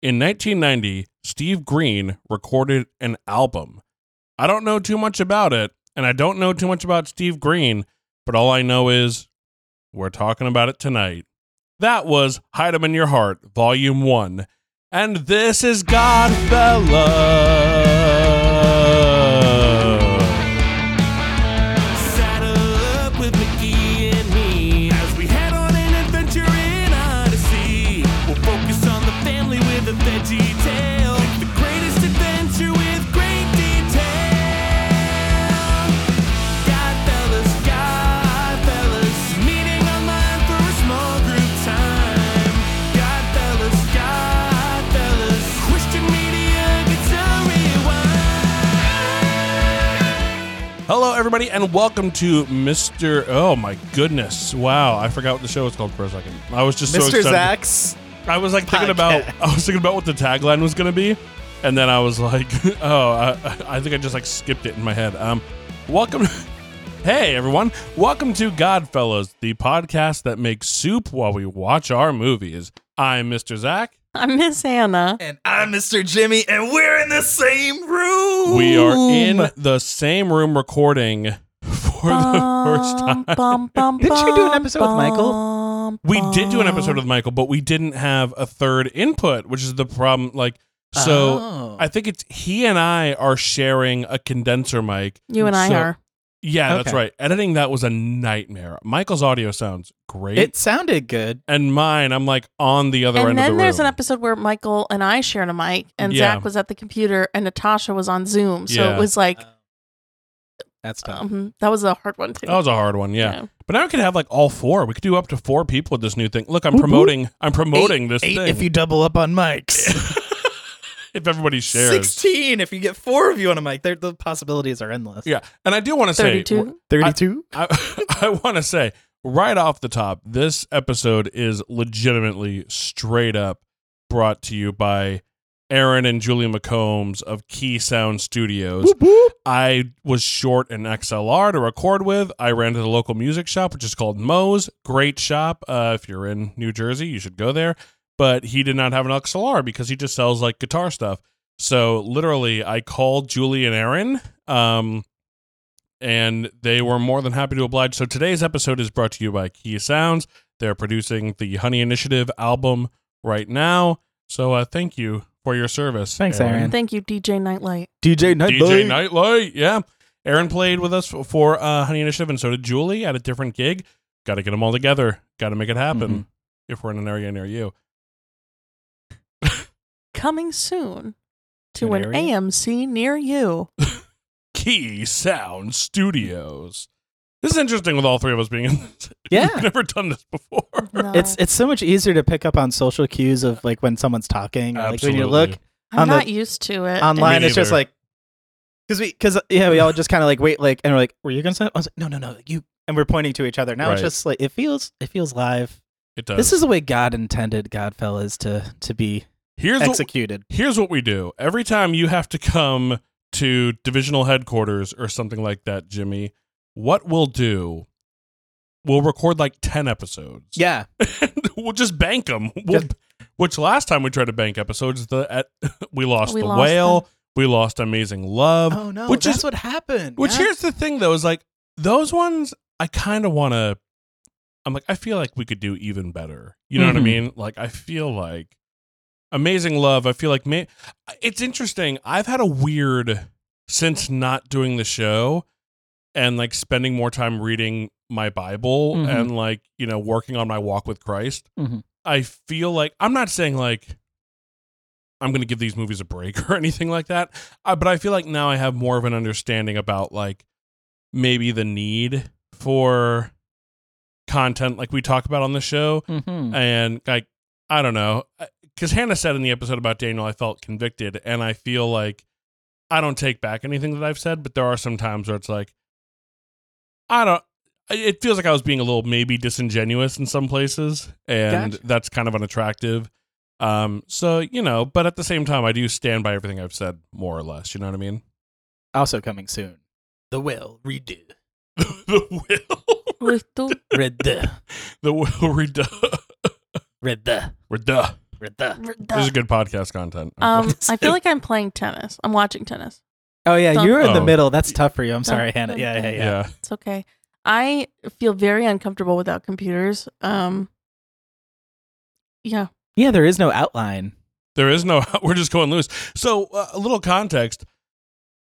In 1990, Steve Green recorded an album. I don't know too much about it, and I don't know too much about Steve Green, but all I know is we're talking about it tonight. That was Hide 'em in Your Heart, Volume 1. And this is Godfella. Everybody, and welcome to Mr. Oh my goodness! Wow, I forgot what the show was called for a second. I was just so Mr. excited. Zach's. I was like thinking about. podcast. I was thinking about what the tagline was going to be, and then I was like, oh, I, I think I just like skipped it in my head. Um, welcome. Hey everyone, welcome to Godfellows, the podcast that makes soup while we watch our movies. I'm Mr. Zach. I'm Miss Anna. And I'm Mr. Jimmy, and we're in the same room. We are in the same room recording for the first time. Bum, bum, Didn't you do an bum, episode with Michael? bum, We did do an episode with Michael, but we didn't have a third input, which is the problem. Like, so Oh. I think it's he and I are sharing a condenser mic. You and I So- are. Yeah, that's right. Editing that was a nightmare. Michael's audio sounds great, it sounded good. and mine, I'm like on the other end And of then the there's an episode where Michael and I shared a mic, and Yeah. Zach was at the computer, and Natasha was on Zoom. So Yeah. it was like, That's tough. um, that was a hard one too. that was a hard one, yeah. But now we could have like all four. We could do up to four people with this new thing. Look, I'm Whoop, whoop. promoting. I'm promoting this Eight thing. if you double up on mics. if everybody shares, 16 if you get four of you on a mic. The possibilities are endless. yeah. And I do want to say, 32. 32? I, I want to say right off the top, this episode is legitimately straight up brought to you by Aaron and Julie McCombs of Key Sound Studios. Whoop, whoop. I was short an XLR to record with. I ran to the local music shop, which is called Moe's. Great shop. Uh, if you're in New Jersey, you should go there. But he did not have an XLR because he just sells like guitar stuff. So literally, I called Julie and Aaron, um, and they were more than happy to oblige. So today's episode is brought to you by Key Sounds. They're producing the Honey Initiative album right now. So uh, thank you for your service. Thanks, Aaron. Thank you, DJ Nightlight. DJ Nightlight. DJ Nightlight, yeah. Aaron played with us for, for uh, Honey Initiative, and so did Julie at a different gig. Got to get them all together. Got to make it happen Mhm. if we're in an area near you. Coming soon to An an? AMC near you. Key Sound Studios. This is interesting with all three of us being in this. Yeah. We've never done this before. No. It's it's so much easier to pick up on social cues of like when someone's talking. Or, like when you look I'm on the- not used to it. online, it's just like because we because yeah we all just kind of like wait like and we're like were you gonna say? I was like no no no you and we're pointing to each other. Now it's just like it feels it feels live. It does. This is the way God intended Godfellas to to be here's what, here's what we do. Every time you have to come to divisional headquarters or something like that, Jimmy, what we'll do, we'll record like 10 episodes. Yeah, we'll just bank them. We'll, Just- which last time we tried to bank episodes, the at, we lost We the lost whale, them. we lost Amazing Love. Oh no, Which that's is- what happened. which yeah. here's the thing though, is like those ones I kind of want to. I'm like I feel like we could do even better. You know what I Mhm. mean? Like I feel like Amazing Love. I feel like it's interesting. I've had a weird since not doing the show and like spending more time reading my Bible Mhm. and like you know working on my walk with Christ. Mhm. I feel like I'm not saying like I'm going to give these movies a break or anything like that, uh, but I feel like now I have more of an understanding about like maybe the need for content like we talk about on the show Mhm. and like I don't know because Hannah said in the episode about Daniel I felt convicted and I feel like I don't take back anything that I've said but there are some times where it's like I don't it feels like I was being a little maybe disingenuous in some places and Gotcha. that's kind of unattractive um so you know but at the same time I do stand by everything I've said more or less you know what I mean Also coming soon. The will redo. the will With the- Redo. the will redo. Redo. redu This is good podcast content. Um, I feel like I'm playing tennis. I'm watching tennis. Oh yeah, you're in the Oh. middle. That's tough for you. I'm sorry, Hannah. Yeah, yeah, yeah. yeah. It's okay. I feel very uncomfortable without computers. Um, yeah. Yeah, there is no outline. There is no. We're just going loose. So uh, a little context.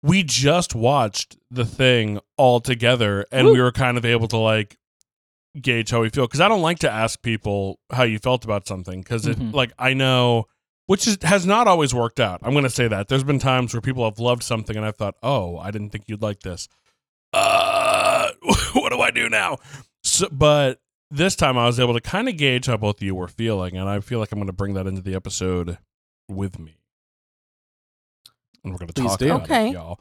We just watched the thing all together, and we were kind of able to like gauge how we feel. Because I don't like to ask people how you felt about something, because it Mhm. like I know, which is has not always worked out. I'm going to say that there's been times where people have loved something, and I thought, oh, I didn't think you'd like this. Uh, what do I do now? So, but this time I was able to kind of gauge how both of you were feeling, and I feel like I'm going to bring that into the episode with me. And we're going to talk do. about Okay. it, y'all.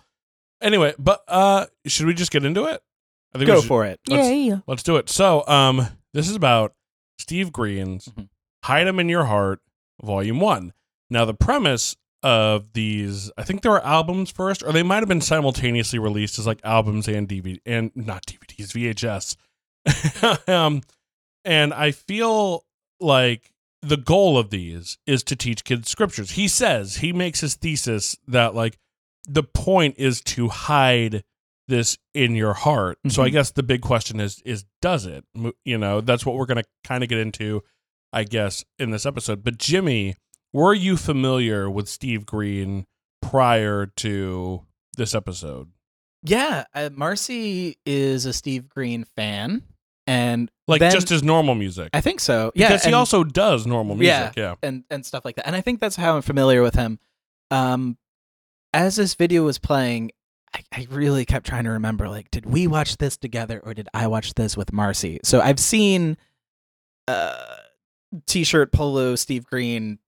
Anyway, but uh should we just get into it? I think Go should- for it. Let's- yeah. Let's do it. So, um this is about Steve Green's Mhm. Hide 'em in Your Heart Volume 1. Now, the premise of these, I think there were albums first, or they might have been simultaneously released as like albums and DVD and not DVDs, VHS. um, and I feel like the goal of these is to teach kids scriptures. He says he makes his thesis that like the point is to hide this in your heart. So I Mhm. guess the big question is is does it? You know, that's what we're going to kind of get into I guess in this episode. But Jimmy, were you familiar with Steve Green prior to this episode? Yeah, uh, Marcy is a Steve Green fan, and Like then- just his normal music. I think so. Yeah, because he and- also does normal music, yeah. and and stuff like that. And I think that's how I'm familiar with him. Um, as this video was playing, I, I really kept trying to remember like, did we watch this together or did I watch this with Marcy? So I've seen uh t-shirt polo Steve Green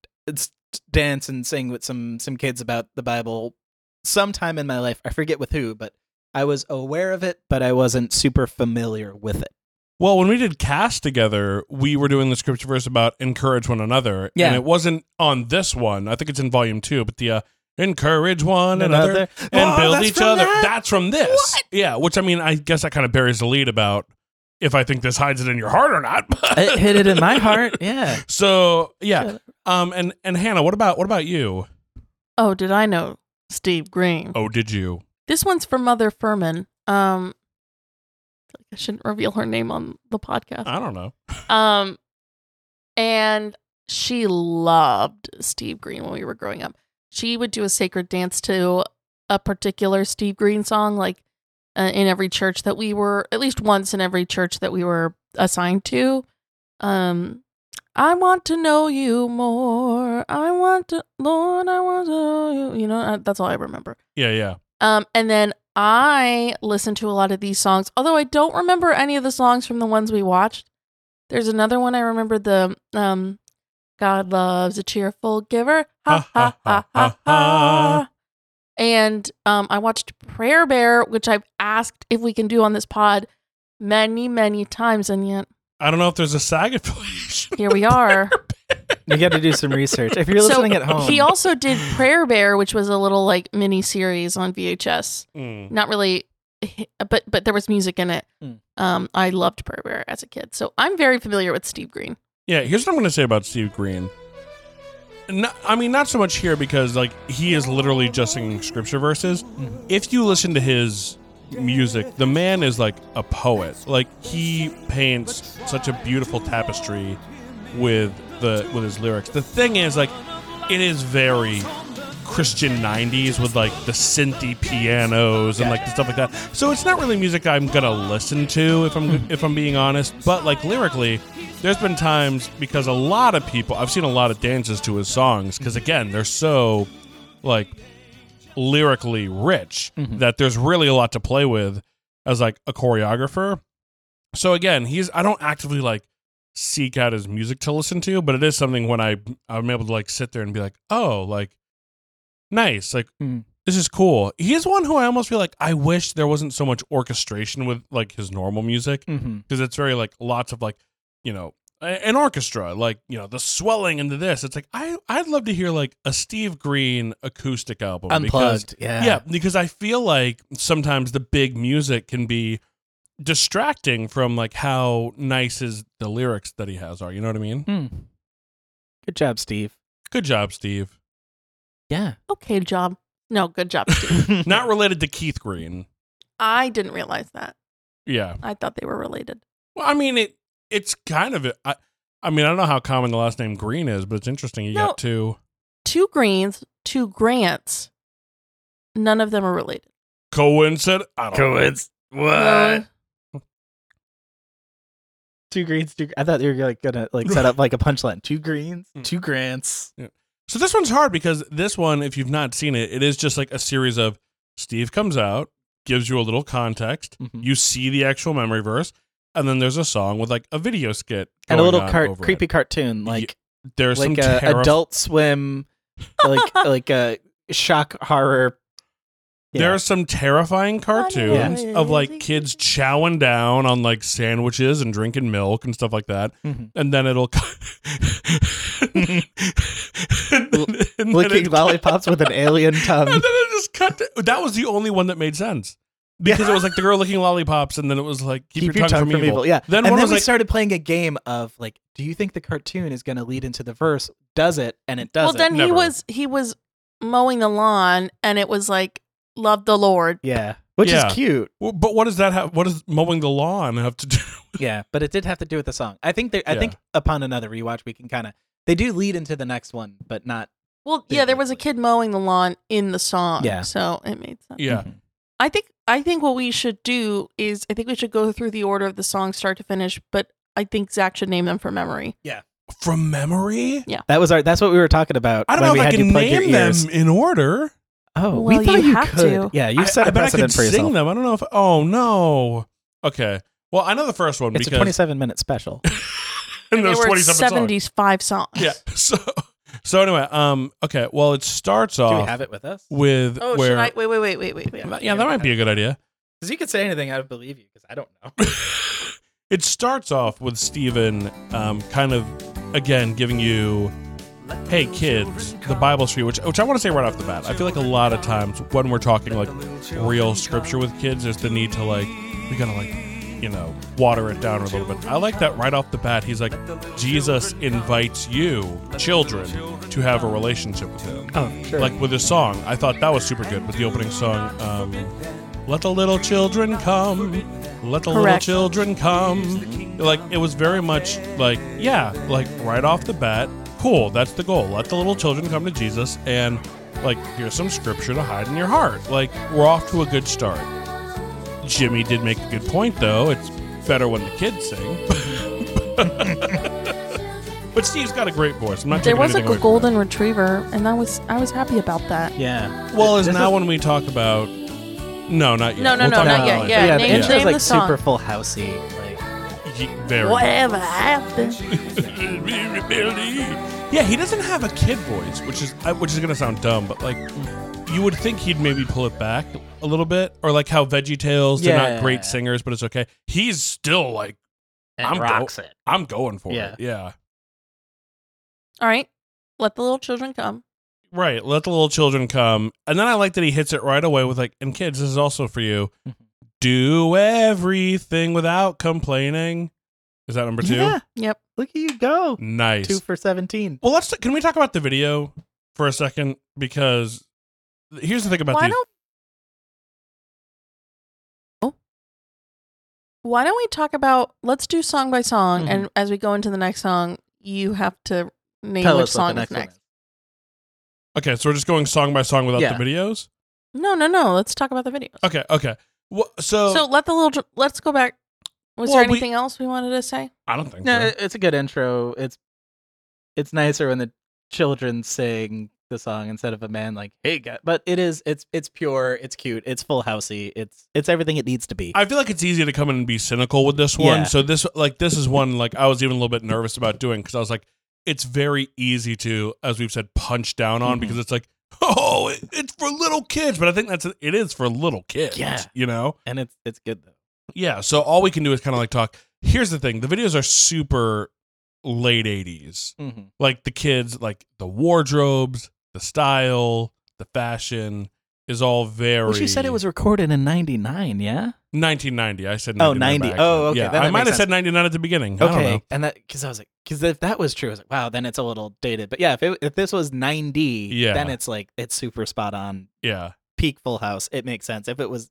dance and sing with some some kids about the Bible sometime in my life. I forget with who, but I was aware of it, but I wasn't super familiar with it. Well, when we did cast together, we were doing the scripture verse about encourage one another. Yeah. And it wasn't on this one. I think it's in volume two, but the uh, encourage one another, and Oh, build each other. that? That's from this. Yeah, which I mean, I guess that kind of buries the lead about if I think this hides it in your heart or not. it hit it in my heart. Yeah. so yeah. Um and and Hannah, what about what about you? Oh, did I know Steve Green? Oh, did you? This one's for Mother Furman. Um, I feel like I shouldn't reveal her name on the podcast. I don't know. Um, and she loved Steve Green when we were growing up. She would do a sacred dance to a particular Steve Green song, like uh, in every church that we were, at least once in every church that we were assigned to. Um, I want to know you more. I want to, Lord, I want to know you. You know, uh, that's all I remember. Yeah, yeah. Um, and then I listened to a lot of these songs, although I don't remember any of the songs from the ones we watched. There's another one I remember the um, God loves a cheerful giver. Ha ha ha ha ha. And um, I watched Prayer Bear, which I've asked if we can do on this pod many, many times, and yet I don't know if there's a SAG affiliation. here we are. You got to do some research. If you're listening at home, He also did Prayer Bear, which was a little like mini series on VHS. Mm. not really but but there was music in it Mm. um i loved prayer bear as a kid so i'm very familiar with steve green Yeah, here's what I'm going to say about Steve Green. No, I mean, not so much here because like he is literally just singing scripture verses. Mm-hmm. If you listen to his music, the man is like a poet. Like he paints such a beautiful tapestry with the with his lyrics. The thing is, like, it is very Christian '90s with like the synthy pianos and like the stuff like that. So it's not really music I'm gonna listen to if I'm if I'm being honest. But like lyrically, there's been times because a lot of people I've seen a lot of dances to his songs because again they're so like lyrically rich Mhm. that there's really a lot to play with as like a choreographer. So again, he's I don't actively like seek out his music to listen to, but it is something when I I'm able to like sit there and be like, "Oh, like nice. Like Mhm. this is cool." He's one who I almost feel like I wish there wasn't so much orchestration with like his normal music because it's very like lots of like, you know, an orchestra, like, you know, the swelling into this. It's like I I'd love to hear like a Steve Green acoustic album because yeah. yeah, because I feel like sometimes the big music can be distracting from like how nice is the lyrics that he has are. You know what I mean? Hmm. Good job, Steve. Good job, Steve. Yeah. Okay, job. No, good job, Steve. Not related to Keith Green. I didn't realize that. Yeah. I thought they were related. Well, I mean it. It's kind of. I, I mean, I don't know how common the last name Green is, but it's interesting. You No. got two Two Greens, two Grants. None of them are related. coincidence. I don't know. No, Two greens. Two. I thought you were like gonna like set up like a punchline. Two greens. Mm. Two grants. So this one's hard because this one, if you've not seen it, it is just like a series of Steve comes out, gives you a little context, Mhm. you see the actual memory verse, and then there's a song with like a video skit And a little over it. creepy cartoon, like There's like some a terri- Adult Swim, like like a shock horror. Yeah. There are some terrifying cartoons Yeah. of like kids chowing down on like sandwiches and drinking milk and stuff like that. Mhm. And then it'll and then, and then licking it- lollipops with an alien And tongue. then it just cut. To, that was the only one that made sense because it was like the girl licking lollipops, and then it was like keep, your, tongue, from, evil. Yeah. Then and one then was we like started playing a game of like, do you think the cartoon is going to lead into the verse? Does it? And it well, doesn't. then he Never. was he was mowing the lawn, and it was like love the Lord. yeah, which Yeah. is cute. Well, but what does that have? What does mowing the lawn have to do? Yeah, but it did have to do with the song. I think. they I Yeah. think upon another rewatch, we can kind of they do lead into the next one, but not. Well, yeah, there was a Biblically. kid mowing the lawn in the song. Yeah. so it made sense. Yeah, Mhm. I think I think what we should do is I think we should go through the order of the song start to finish, but I think Zach should name them from memory. Yeah. From memory. Yeah. That was our. That's what we were talking about. I don't when know we if I had can you plug your name them ears. in order. Oh, Well, we thought you you, have could. to. Yeah, you I, set I a bet I precedent could for sing them. I don't know if. Oh no. Okay. Well, I know the first one It's a 27 minute special. and there there's were 27 songs. 75 songs. Yeah. So so anyway, um, okay. Well, it starts off. Do we have it with us? with Oh, where. should I? Wait, wait, wait, wait, wait, wait. yeah, that might be a good idea. Because you could say anything, I would believe you. Because I don't know. it starts off with Stephen um, kind of again giving you hey kids the bible's for you which, which i want to say right off the bat i feel like a lot of times when we're talking like real scripture with kids there's the need to like we gotta like you know water it down a little bit i like that right off the bat he's like jesus invites you children to have a relationship with him Oh, sure. like with his song. I thought that was super good with the opening song. Um, Let the little children come. Let the little children come. Like it was very much like yeah, like right off the bat. Cool, that's the goal. Let the little children come to Jesus, and like here's some scripture to hide in your heart. Like we're off to a good start. Jimmy did make a good point though. It's better when the kids sing. But Steve's got a great voice. I'm not There was a anything away from golden retriever, and that was I was happy about that. yeah. Well, is This now is- when we talk about. No, not yet. No, no, We'll no, talk not about yet. it later. Yeah, yeah, name- the intro's name like the song. super full housey. Like, Ye- Very. Whatever happened? yeah, he doesn't have a kid voice, which is uh, which is gonna sound dumb, but like you would think he'd maybe pull it back a little bit, or like how Veggie Tales they're Yeah. not great singers, but it's okay. He's still like and I'm rocks it. I'm going for Yeah. it. Yeah, All right, let the little children come. right. Let the little children come, and then I like that he hits it right away with like, and kids, this is also for you. Do everything without complaining. Is that number two? Yeah. Yep. Look at you go. Nice. Two for 17. Well, let's. Can we talk about the video for a second? Because here's the thing about Why these. don't? Oh. Why don't we talk about? Let's do song by song, Mhm. and as we go into the next song, you have to name Tell which song the is next, next. one is. Okay, so we're just going song by song without Yeah. the videos. No, no, no. Let's talk about the videos. Okay, okay. Well, so, So let the little. Let's go back. Was Well, there we- anything else we wanted to say? I don't think No, so. it's a good intro. It's it's nicer when the children sing the song instead of a man like, "Hey, guy." But it is it's it's pure, it's cute, it's full housey, it's it's everything it needs to be. I feel like it's easy to come in and be cynical with this one. Yeah. So this, like, this is one like I was even a little bit nervous about doing because I was like, it's very easy to, as we've said, punch down on Mhm. because it's like, oh, it, it's for little kids. But I think that's it is for little kids. Yeah. you know. and it's it's good though. Yeah. So all we can do is kind of like talk. Here's the thing: the videos are super late '80s. Mm-hmm. like the kids like the wardrobes the style the fashion is all very. Well, you said it was recorded in '99, yeah? 1990. I said Oh, 90. back Oh, okay, Yeah, then I that might have said 99 at the beginning. I don't know. Okay, and that because I was like, because if that was true, I was like, wow, then it's a little dated. But yeah, if it, if this was 90, Yeah. then it's like it's super spot on, Yeah. peak Full House. It makes sense. If it was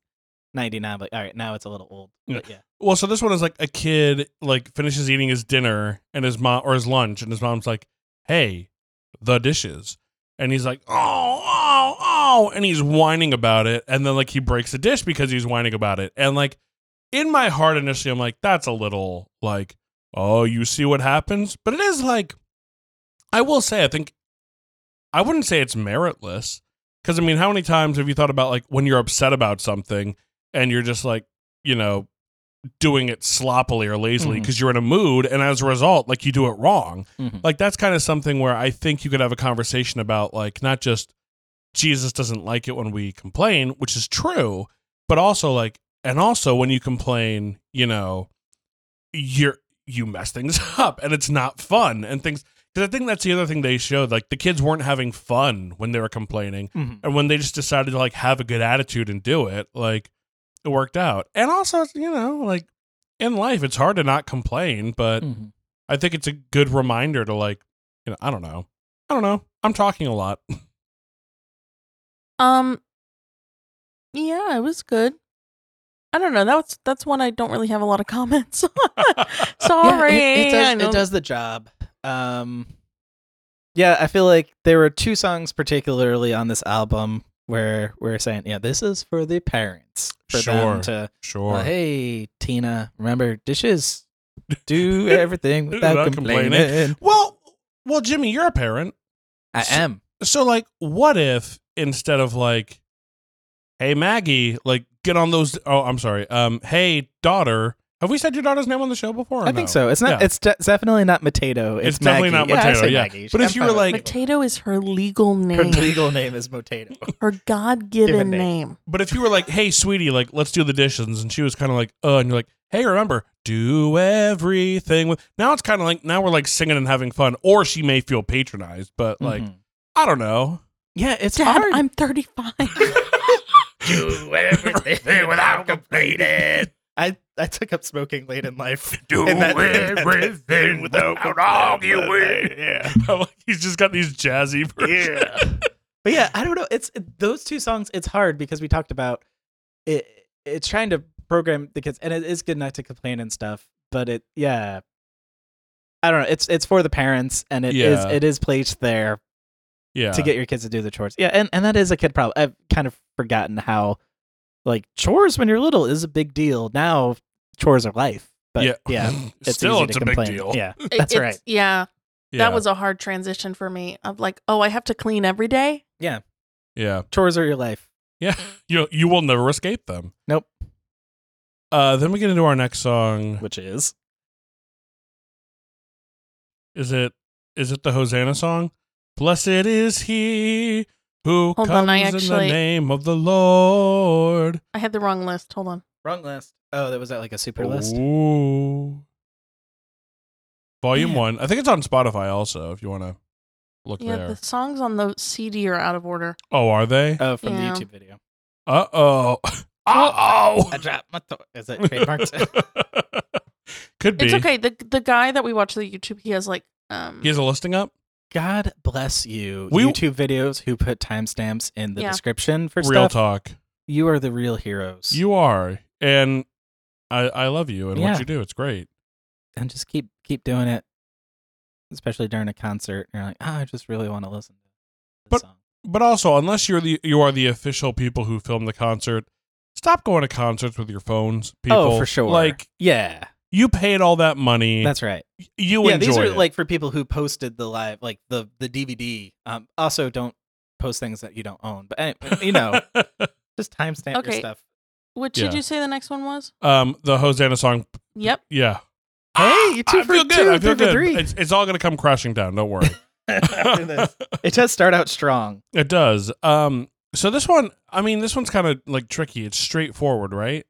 99, like all right, now it's a little old. But yeah, Well, so this one is like a kid like finishes eating his dinner and his mom or his lunch, and his mom's like, "Hey, the dishes," and he's like, "Oh, oh, oh," and he's whining about it, and then like he breaks the dish because he's whining about it, and like in my heart initially, I'm like, "That's a little like, oh, you see what happens," but it is like, I will say, I think I wouldn't say it's meritless. Because I mean, how many times have you thought about like when you're upset about something and you're just like, you know, doing it sloppily or lazily because you're in a mood and as a result like you do it wrong Mhm. like that's kind of something where i think you could have a conversation about like not just jesus doesn't like it when we complain which is true but also like and also when you complain you know you're you mess things up and it's not fun and things because i think that's the other thing they showed like the kids weren't having fun when they were complaining Mhm. and when they just decided to like have a good attitude and do it like it worked out and also you know like in life it's hard to not complain but Mhm. i think it's a good reminder to like you know i don't know i don't know i'm talking a lot Um, yeah, it was good. I don't know. That's that's one I don't really have a lot of comments. on. Sorry, Yeah, it, it does, it does the job. Um, yeah, I feel like there were two songs particularly on this album where we're saying, yeah, this is for the parents, for Sure. them to, sure well, hey, Tina, remember dishes, do everything without Without complaining. complaining. well well jimmy you're a parent I So- am. so like what if instead of like hey maggie like get on those oh i'm sorry um hey daughter have we said your daughter's name on the show before or I think so. It's not. Yeah. It's, de- it's definitely not Motato. It's, It's definitely Maggie. not Yeah, I Motato, say yeah. Maggie. But if I'm you were like- it. Potato is her legal name. her legal name is Motato. her God-given name. name. But if you were like, "Hey, sweetie, like let's do the dishes," and she was kind of like, "Uh," and you're like, "Hey, remember, do everything with." Now it's kind of like now we're like singing and having fun, or she may feel patronized, but like Mhm. I don't know. yeah, it's Dad, hard. I'm 35. do everything without complaining. I, I took up smoking late in life. Do And that- everything without arguing. Yeah, he's just got these jazzy. Versions. Yeah. But yeah, I don't know. It's those two songs. It's hard because we talked about it. It's trying to program the kids, and it is good not to complain and stuff. But it, yeah, I don't know. It's it's for the parents, and it is Yeah. it is placed there yeah. to get your kids to do the chores. Yeah, and and that is a kid problem. I've kind of forgotten how like chores when you're little is a big deal. Now chores are life. But yeah, yeah, it's still easy it's to a big complain. deal. Yeah, It- that's it's- right. Yeah, Yeah. that was a hard transition for me. Of like, oh, I have to clean every day. Yeah, yeah. Chores are your life. Yeah, you you will never escape them. Nope. Uh, then we get into our next song. Which is Is it is it the Hosanna song? Blessed is he who Hold comes on, I in the name of the Lord. I had the wrong list. Hold on. wrong list. Oh, that was that like a super list. Ooh. Volume Man. one. I think it's on Spotify also. If you want to look there. Yeah, there. the songs on the CD are out of order. Oh, are they? Oh, from Yeah. the YouTube video. Uh oh. Uh oh. I dropped my thought. Is it trademarked? Could be. It's okay. The the guy that we watch the YouTube, he has like um He has a listing up. God bless you, We- YouTube videos who put timestamps in the Yeah. description for Real stuff. talk. You are the real heroes. You are, and I I love you and Yeah. what you do. It's great. and just keep keep doing it, especially during a concert. You're like, oh, I just really want to listen to this But- song. But also, unless you're the you are the official people who film the concert, stop going to concerts with your phones. Oh, people, Oh, for sure. Like Yeah, you paid all that money. that's right. you enjoy. yeah, enjoy these are it. like for people who posted the live, like the the DVD. Um, also don't post things that you don't own. But anyway, you know, just timestamp your stuff. Which Yeah. did you say the next one was? um, the Hosanna song. Yep. Yeah. Hey, you two I for feel good. two, I feel three for good. three. It's, it's all gonna come crashing down. Don't worry. It does start out strong. It does. Um, so this one, I mean, this one's kind of like tricky. It's straightforward, right?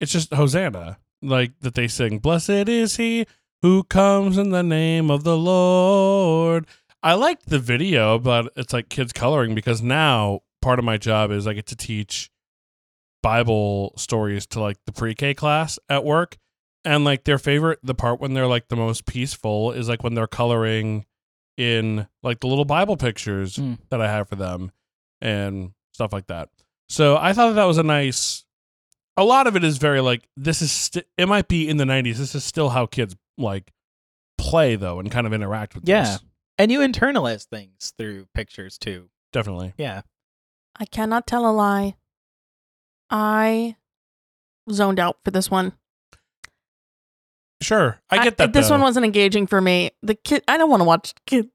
It's just Hosanna, like that they sing, Blessed is he who comes in the name of the Lord. I liked the video, but it's like kids coloring because now part of my job is I get to teach Bible stories to like the pre-K class at work, and like their favorite, the part when they're like the most peaceful is like when they're coloring in like the little Bible pictures Mm. that I have for them and stuff like that. So I thought that, that was a nice. A lot of it is very like this is. St- it might be in the '90s. This is still how kids like play though and kind of interact with. Yeah. this. And you internalize things through pictures too. definitely. Yeah. I cannot tell a lie. I zoned out for this one. Sure, I get that. this though. one wasn't engaging for me. The kid. I don't want to watch kid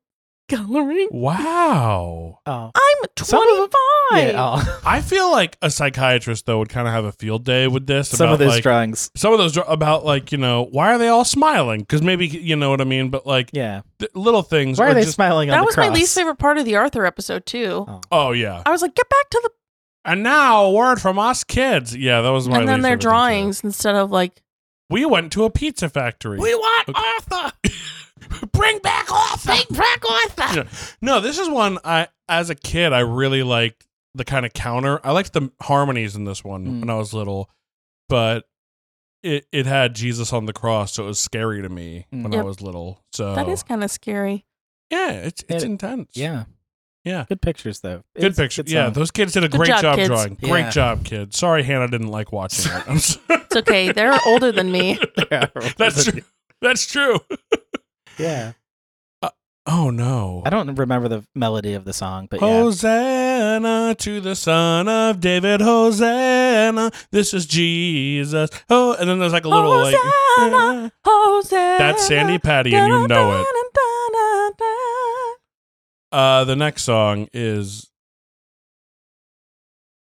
coloring. Wow. Oh. I'm 25. Yeah. oh. I feel like a psychiatrist though would kind of have a field day with this. Some about, of those like, drawings. some of those dra- about like you know why are they all smiling? Because maybe you know what I mean. But like Yeah. th- little things. Why are they just, smiling on That the was my least favorite part of the Arthur episode too. Oh. Oh yeah. I was like, get back to the. And now a word from us kids. Yeah, that was my. and then least their favorite thing, too. drawings instead of like. We went to a pizza factory. We want Okay. Arthur. Bring back Arthur. Bring back Arthur. Yeah. No, this is one I as a kid I really liked the kind of counter. I liked the harmonies in this one Mm. when I was little, but it it had Jesus on the cross, so it was scary to me Mm. when I Yep. was little. So That is kind of scary. yeah, it's it's It- intense. Yeah. Yeah. Good pictures though. Good It's a picture. yeah, song. those kids did a Good great job, job, kids. drawing. Great Yeah. job, kids. Sorry, Hannah didn't like watching it. I'm sorry. It's okay. They're older than me. That's true. That's true. Yeah. Oh no. I don't remember the melody of the song, but yeah. Hosanna to the Son of David. Hosanna. This is Jesus. Oh, and then there's like a little Hosanna. like. Hosanna. That's Sandi Patty, and you know it. Uh, the next song is.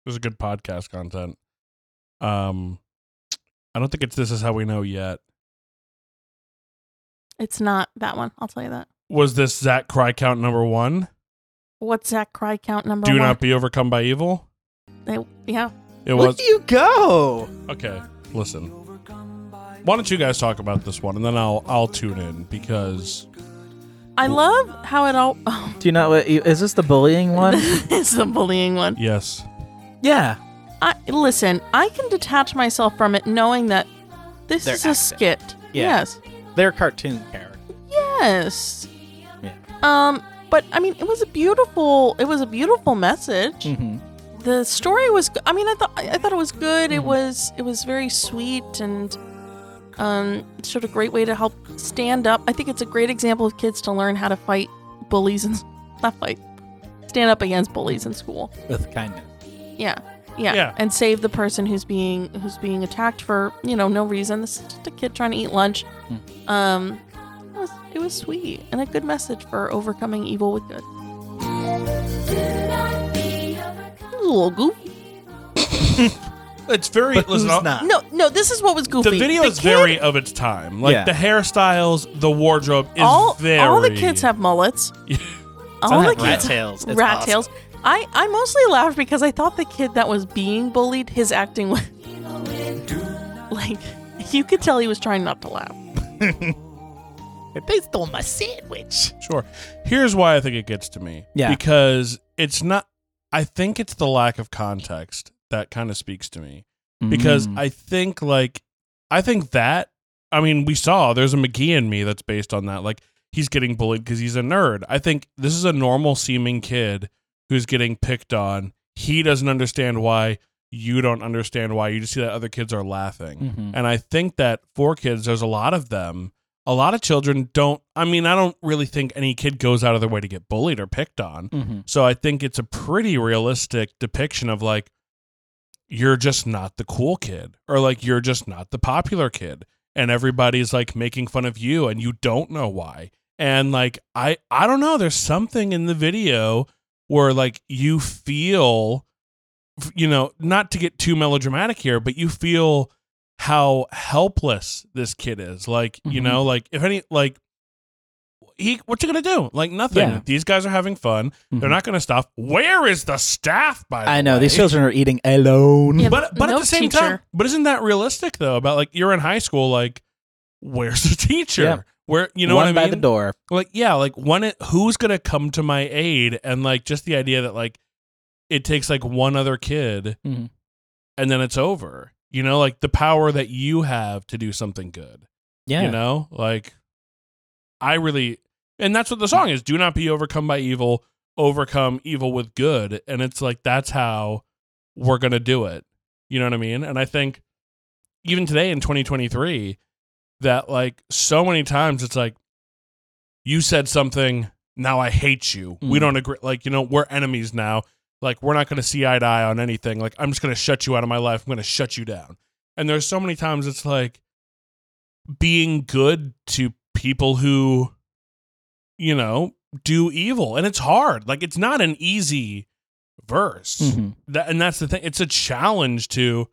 This is good podcast content. Um, I don't think it's "This Is How We Know" yet. It's not that one. I'll tell you that. Was this Zach Cry Count number one? What's that cry count number Do one? not be overcome by evil. They- yeah. It Look was at you go. okay. Listen, why don't you guys talk about this one, and then I'll I'll tune in because I love how it all. Oh. Do you know what? You, is this the bullying one? it's the bullying one. yes, yeah. I listen. I can detach myself from it, knowing that this They're is a acting. skit. Yeah. Yes. They're cartoon characters. Yes. Yeah. Um. But I mean, it was a beautiful. It was a beautiful message. Mm-hmm. The story was. I mean, I thought. I thought it was good. It Mhm. was. It was very sweet and. Um, it showed a great way to help stand up. I think it's a great example of kids to learn how to fight bullies and not fight, stand up against bullies in school. With kindness. Yeah. Yeah. Yeah. And save the person who's being who's being attacked for, you know, no reason. This is just a kid trying to eat lunch. Hmm. Um it was it was sweet and a good message for overcoming evil with good. A little goofy. it's very. But listen, who's I'll- not? No, no, this is what was goofy. the video The is kid- very of its time. Like Yeah. the hairstyles, the wardrobe is all, very. all the kids have mullets. all Some the have rat kids tails. It's rat awesome. tails. I, I mostly laughed because I thought the kid that was being bullied, his acting was like you could tell he was trying not to laugh. They stole my sandwich. Sure. Here's why I think it gets to me. Yeah. Because it's not. I think it's the lack of context that kind of speaks to me. Because Mm. I think like, I think that. I mean, we saw there's a McGee and Me that's based on that. Like he's getting bullied because he's a nerd. I think this is a normal seeming kid who's getting picked on. He doesn't understand why. You don't understand why. You just see that other kids are laughing. Mhm. And I think that for kids, there's a lot of them. A lot of children don't. I mean, I don't really think any kid goes out of their way to get bullied or picked on. Mhm. So I think it's a pretty realistic depiction of like, you're just not the cool kid, or like, you're just not the popular kid. And everybody's like making fun of you, and you don't know why. And like, I, I don't know. There's something in the video where like you feel, you know, not to get too melodramatic here, but you feel how helpless this kid is. Like, you Mhm. know, like if any, like, he, what's he gonna do? Like nothing. Yeah. These guys are having fun. They're Mhm. not gonna stop. Where is the staff? By the way? I know way? these children are eating alone. Yeah, but but at the same teacher. time, but isn't that realistic though? About like you're in high school, like where's the teacher? Yep. Where you know One what I by mean? the door. Like yeah, like when it who's gonna come to my aid? And like just the idea that like it takes like one other kid Mhm. and then it's over. You know, like the power that you have to do something good. Yeah. You know, like I really, and that's what the song is do not be overcome by evil, overcome evil with good. And it's like, that's how we're to do it. You know what I mean? And I think even today in 2023, that like so many times it's like, you said something, now I hate you. We Mm. don't agree. Like, you know, we're enemies now. Like, we're not going to see eye to eye on anything. Like, I'm just going to shut you out of my life. I'm going to shut you down. And there's so many times it's like being good to people who, you know, do evil. And it's hard. Like, it's not an easy verse. Mhm. That, and that's the thing. It's a challenge to,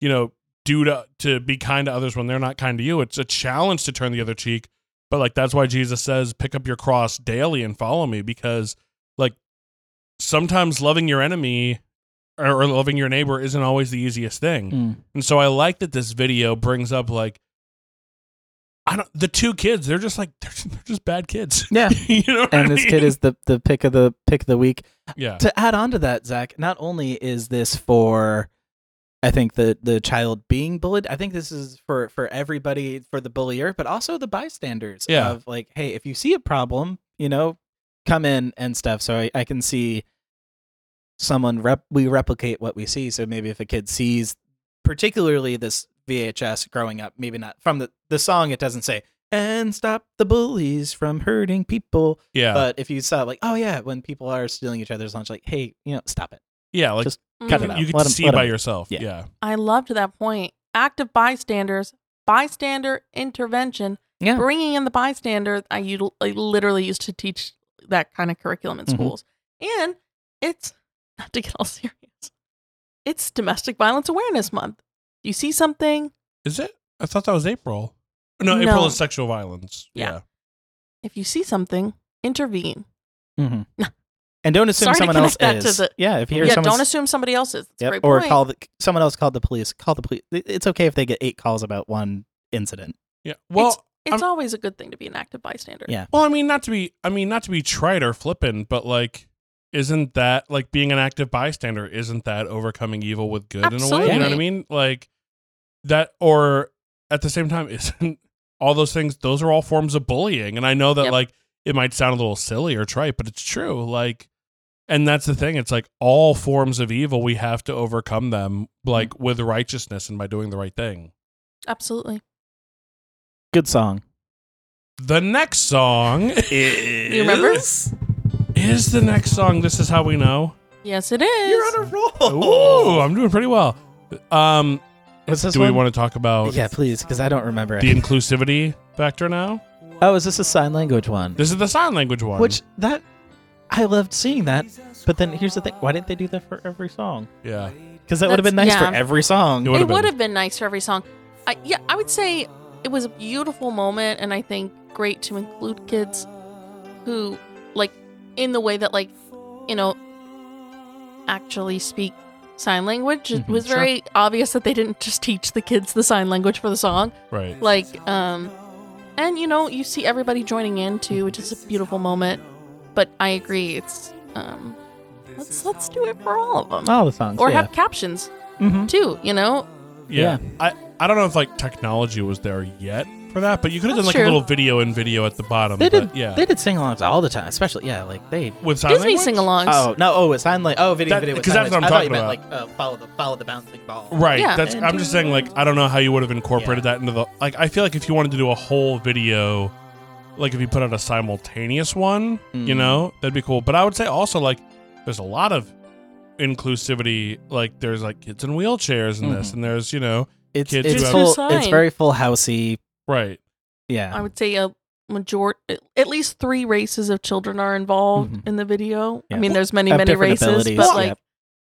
you know, do to, to be kind to others when they're not kind to you. It's a challenge to turn the other cheek. But like that's why Jesus says, pick up your cross daily and follow me because like sometimes loving your enemy or, or loving your neighbor isn't always the easiest thing. Mm. And so I like that this video brings up like I don't the two kids, they're just like they're, they're just bad kids. Yeah. you know I And this kid is the the pick of the pick of the week. Yeah. To add on to that, Zach, not only is this for I think the the child being bullied, I think this is for for everybody for the bullier, but also the bystanders Yeah. of like, hey, if you see a problem, you know, come in and stuff. So I, I can see someone rep we replicate what we see. So maybe if a kid sees particularly this VHS growing up, maybe not from the the song it doesn't say and stop the bullies from hurting people. Yeah. But if you saw like, oh yeah, when people are stealing each other's lunch, like, hey, you know, stop it. Yeah, like just you cut can, it out. you can Let 'em- see let by 'em- yourself. yeah. yeah. I loved that point. Active bystanders, bystander intervention, Yeah. bringing in the bystander. I, util- I literally used to teach that kind of curriculum in Mhm. schools. And it's not to get all serious. It's Domestic Violence Awareness Month. You see something, Is it? I thought that was April. No, April is sexual violence. Yeah. Yeah. if you see something, intervene. hmm And don't assume Sorry to someone else connect that to is. the- yeah, if you hear Yeah, don't assume somebody else is. That's a Yep, great or point. call the someone else called the police. Call the police. It's okay if they get eight calls about one incident. Yeah. Well, it's always a good thing to be an active bystander. Yeah. Well, I mean, not to be, I mean, not to be trite or flippant, but like, isn't that like being an active bystander? Isn't that overcoming evil with good in a way? You know what I mean? Like that, or at the same time, isn't all those things? Those are all forms of bullying, and I know that Yep. like it might sound a little silly or trite, but it's true. Like, and that's the thing. It's like all forms of evil, we have to overcome them like with righteousness and by doing the right thing. Absolutely. Good song. The next song Is You remember? is the next song. This is how we know. Yes, it is. You're on a roll. Ooh, I'm doing pretty well. Um, What's this do we want to talk about Yeah, please, because I don't remember. the it. inclusivity factor now? oh, is this a sign language one? This is the sign language one. Which that I loved seeing that. But then here's the thing: why didn't they do that for every song? yeah, Because that would have been nice That's- for every song. It it would've been. been nice for every song. I, yeah, I would say it was a beautiful moment, and I think great to include kids who, like, in the way that, like, you know, actually speak sign language. It Mhm, was sure. very obvious that they didn't just teach the kids the sign language for the song. right. Like, um, and you know, you see everybody joining in too, which is a beautiful moment. But I agree, it's um, let's let's do it for all of them, All the songs. or yeah. have captions Mhm. too. You know, Yeah. Yeah. I I don't know if like technology was there yet for that, but you could have done That's like a little video and video at the bottom. They but did. yeah. They did sing-alongs all the time, especially yeah, like they. with sign Disney language? sing-alongs. Oh no! Oh, it's sign like oh video That- video. with 'cause sign that's what I'm. I talking you meant, Like uh, follow the follow the bouncing ball. Right. Yeah. That's I'm just saying like I don't know how you would have incorporated Yeah. that into the like I feel like if you wanted to do a whole video like if you put out a simultaneous one, you Mm. know, that'd be cool. But I would say also like there's a lot of inclusivity like there's like kids in wheelchairs in this Mhm. and there's, you know, It's Kids it's who have- full. Sign. It's very full housey. right. Yeah. I would say a major, at least three races of children are involved Mhm. in the video. Yeah. I mean, there's many Have many races, abilities, but yeah. like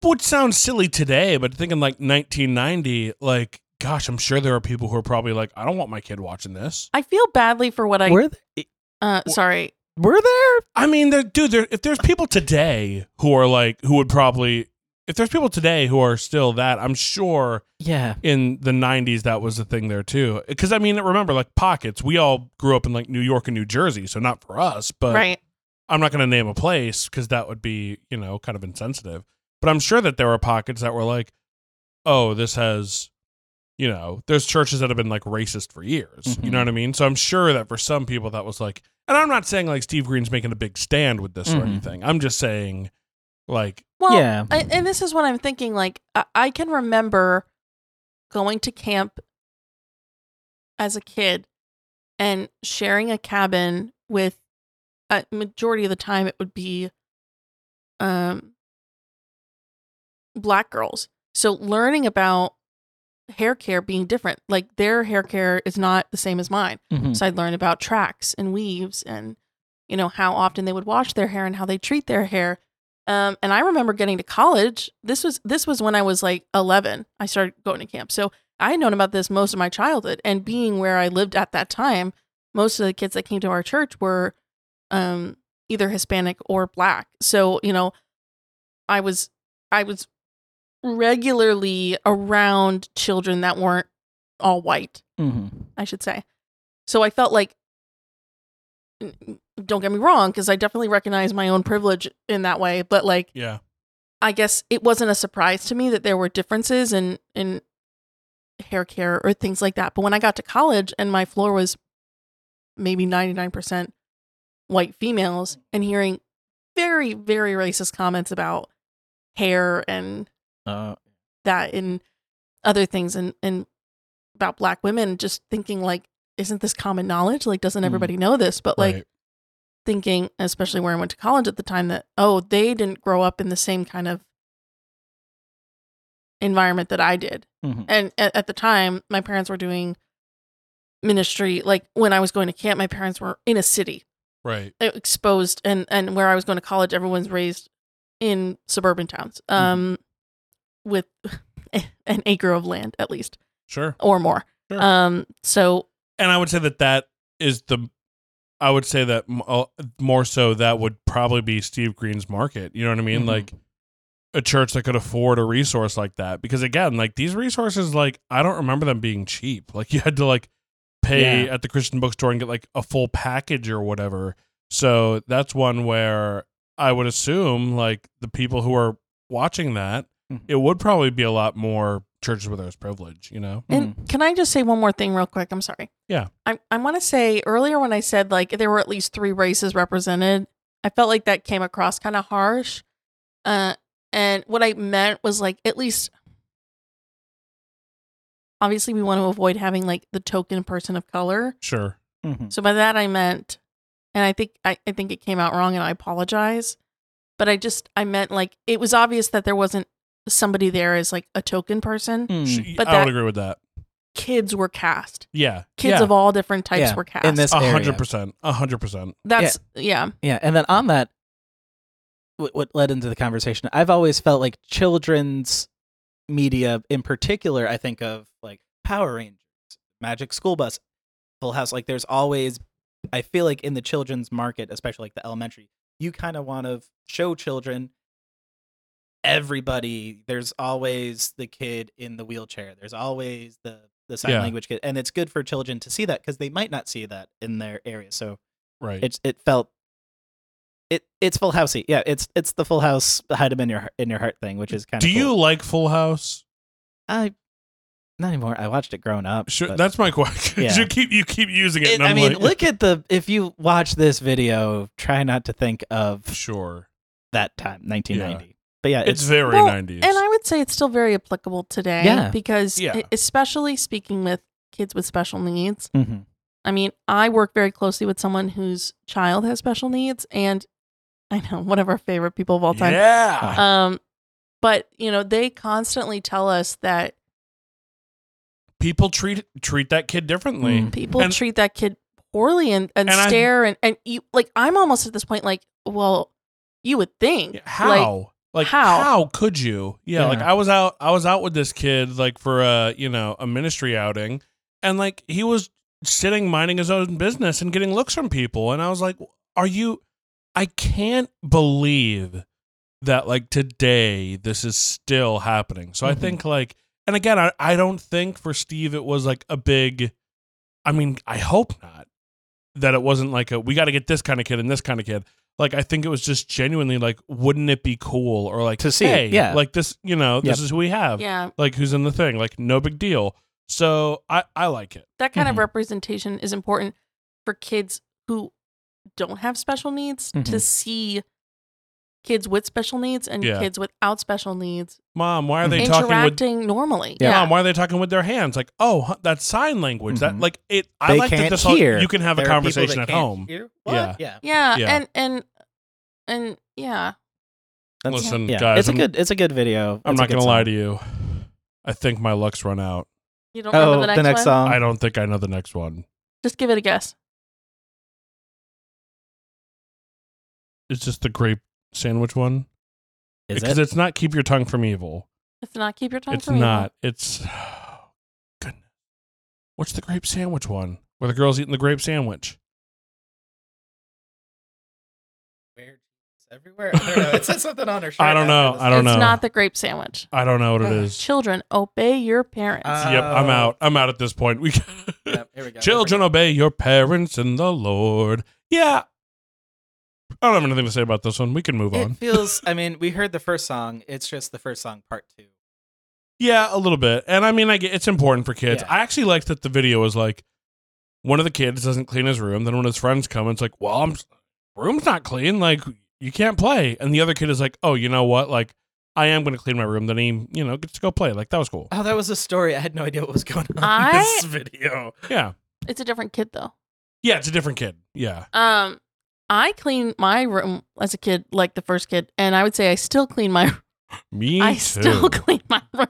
Which sounds silly today, but thinking like 1990, like gosh, I'm sure there are people who are probably like I don't want my kid watching this. I feel badly for what I. were they, uh, sorry, were there? I mean, there, dude, there, if there's people today who are like, who would probably, if there's people today who are still that, I'm sure Yeah. in the 90s that was the thing there too. Because I mean, remember, like pockets, we all grew up in like New York and New Jersey, so not for us, but right? I'm not going to name a place because that would be, you know, kind of insensitive. But I'm sure that there were pockets that were like, oh, this has, you know, there's churches that have been like racist for years. You Mhm. know what I mean? So I'm sure that for some people that was like, and I'm not saying like Steve Green's making a big stand with this or Mhm. anything. I'm just saying, like, Well, yeah. I, and this is what I'm thinking. Like, I, I can remember going to camp as a kid and sharing a cabin with a majority of the time it would be um black girls. So learning about hair care being different, like their hair care is not the same as mine. Mhm. So I'd learn about tracks and weaves and, you know, how often they would wash their hair and how they treat their hair. Um, and I remember getting to college. This was this was when I was like 11. I started going to camp. So I had known about this most of my childhood. And being where I lived at that time, most of the kids that came to our church were um, either Hispanic or black. So you know, I was I was regularly around children that weren't all white. Mhm. I should say. So I felt like, don't get me wrong, because I definitely recognize my own privilege in that way. But like, yeah, I guess it wasn't a surprise to me that there were differences in in hair care or things like that. But when I got to college and my floor was maybe ninety nine percent white females, and hearing very very racist comments about hair and Uh, that and other things and and about black women just thinking like isn't this common knowledge like doesn't Mm. everybody know this but like right. thinking especially where i went to college at the time that oh they didn't grow up in the same kind of environment that i did mhm. and at, at the time my parents were doing ministry like when i was going to camp my parents were in a city right. exposed and and where i was going to college everyone's raised in suburban towns um with an acre of land at least Sure. or more Sure. um so and I would say that that is the. I would say that uh, more so that would probably be Steve Green's market. You know what I mean? Mhm. Like a church that could afford a resource like that. Because again, like these resources, like I don't remember them being cheap. Like you had to like pay Yeah. at the Christian bookstore and get like a full package or whatever. So that's one where I would assume like the people who are watching that, Mhm. it would probably be a lot more churches where there's privilege. You know? And can I just say one more thing real quick? I'm sorry. Yeah. I I want to say earlier when I said like there were at least three races represented, I felt like that came across kind of harsh. Uh, and what I meant was like at least. Obviously, we want to avoid having like the token person of color. Sure. Mhm. So by that I meant, and I think I, I think it came out wrong, and I apologize. But I just I meant like it was obvious that there wasn't somebody there as like a token person. Mm. But I that- would agree with that. Kids were cast. Yeah. Kids yeah. of all different types Yeah, were cast. in this A area. hundred percent. A hundred percent. That's yeah. Yeah, and then on that, what, what led into the conversation? I've always felt like children's media, in particular, I think of like Power Rangers, Magic School Bus, Full House. Like, there's always, I feel like in the children's market, especially like the elementary, you kind of want to show children everybody. There's always the kid in the wheelchair. There's always the the sign Yeah. language kid, and it's good for children to see that because they might not see that in their area. So Right. it's it felt it it's full housey yeah it's it's the full house hide them in your heart- in your heart thing which is kind of Do you like Full House? i not anymore i watched it growing up Sure. but- That's my question. Yeah. you keep you keep using it. It- i mean like, look at the if you watch this video try not to think of Sure. that time 1990 but yeah It's it's, very Well, 90s. And I would say it's still very applicable today. Yeah. Because Yeah. especially speaking with kids with special needs. Mhm. I mean, I work very closely with someone whose child has special needs and I know one of our favorite people of all time. Yeah. Um but you know, they constantly tell us that People treat treat that kid differently. Mm. people And- treat that kid poorly and, and, And I- stare and, and you like I'm almost at this point like, well, you would think. Yeah, Like, How? Like, how? how? could you? Yeah, like I was out I was out with this kid like for a, you know, a ministry outing and like he was sitting minding his own business and getting looks from people and I was like, "Are you I can't believe that like today this is still happening." So I Mhm. think like and again, I, I don't think for Steve it was like a big I mean, I hope not that it wasn't like a we got to get this kind of kid and this kind of kid. Like I think it was just genuinely like, wouldn't it be cool or like To see, hey, yeah. like this, you know, this Yep. is who we have. Yeah, Like who's in the thing? Like no big deal. So I I like it. that kind of Mhm. representation is important for kids who don't have special needs to Mhm. see kids with special needs and Yeah. kids without special needs Mom, why are they talking with interacting normally. Yeah. Yeah. Mom, why are they talking with their hands? Like, oh, huh, that's sign language. That Mhm. like it. I They like that can't this all, hear. you can have a There are people conversation at can't home. hear? Yeah. What? yeah. yeah, Yeah. and and and yeah, That's- Listen, yeah. guys, it's a I'm- good. It's a good video. I'm It's not gonna lie to you. I think my luck's run out. you don't remember Oh, the next, the next one? song. I don't think I know the next one. Just give it a guess. It's just the grape sandwich one. Is because it? it's not keep your tongue from evil. It's not keep your tongue it's from evil. not. It's goodness. What's the grape sandwich one? Where the girl's eating the grape sandwich? Weird. It's everywhere. I don't know. It said something on her shirt. I don't know. I don't know. it's not the grape sandwich. I don't know what it is. Children, obey your parents. Uh, yep, I'm Oh. out. I'm out at this point. We Yep, here we go. children obey your parents in the Lord. Yeah. I don't have anything to say about this one. We can move It on. feels. I mean, we heard the first song. It's just the first song, part two. Yeah, a little bit. And I mean, I get it's important for kids. Yeah. I actually liked that the video was like one of the kids doesn't clean his room. Then when his friends come, it's like, well, I'm room's not clean. Like you can't play. And the other kid is like, oh, you know what? Like I am going to clean my room. Then he, you know, gets to go play. Like that was cool. Oh, that was a story. I had no idea what was going on I- in this video. Yeah, It's a different kid though. yeah. It's a different kid. Yeah. Um, I clean my room as a kid, like the first kid, and I would say I still clean my. Me I too. still clean my room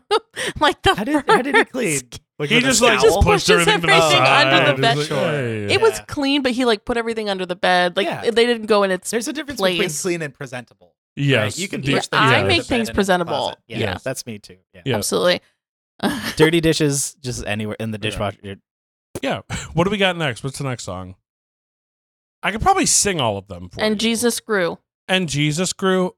like the. How did how did he first clean? Like, he just like towel? pushed pushes everything to the everything under the bed. like, Sure. hey. It was clean, but he like put everything under the bed. Like Yeah. they didn't go in its. There's a difference between clean and presentable. Yes. right? you can the- push Yeah, things I make things presentable. Yeah, Yes. that's me too. Yeah. Yeah. Absolutely. Dirty dishes just anywhere in the Yeah. dishwasher. Yeah. What do we got next? What's the next song? I could probably sing all of them. For and you. Jesus grew. and Jesus grew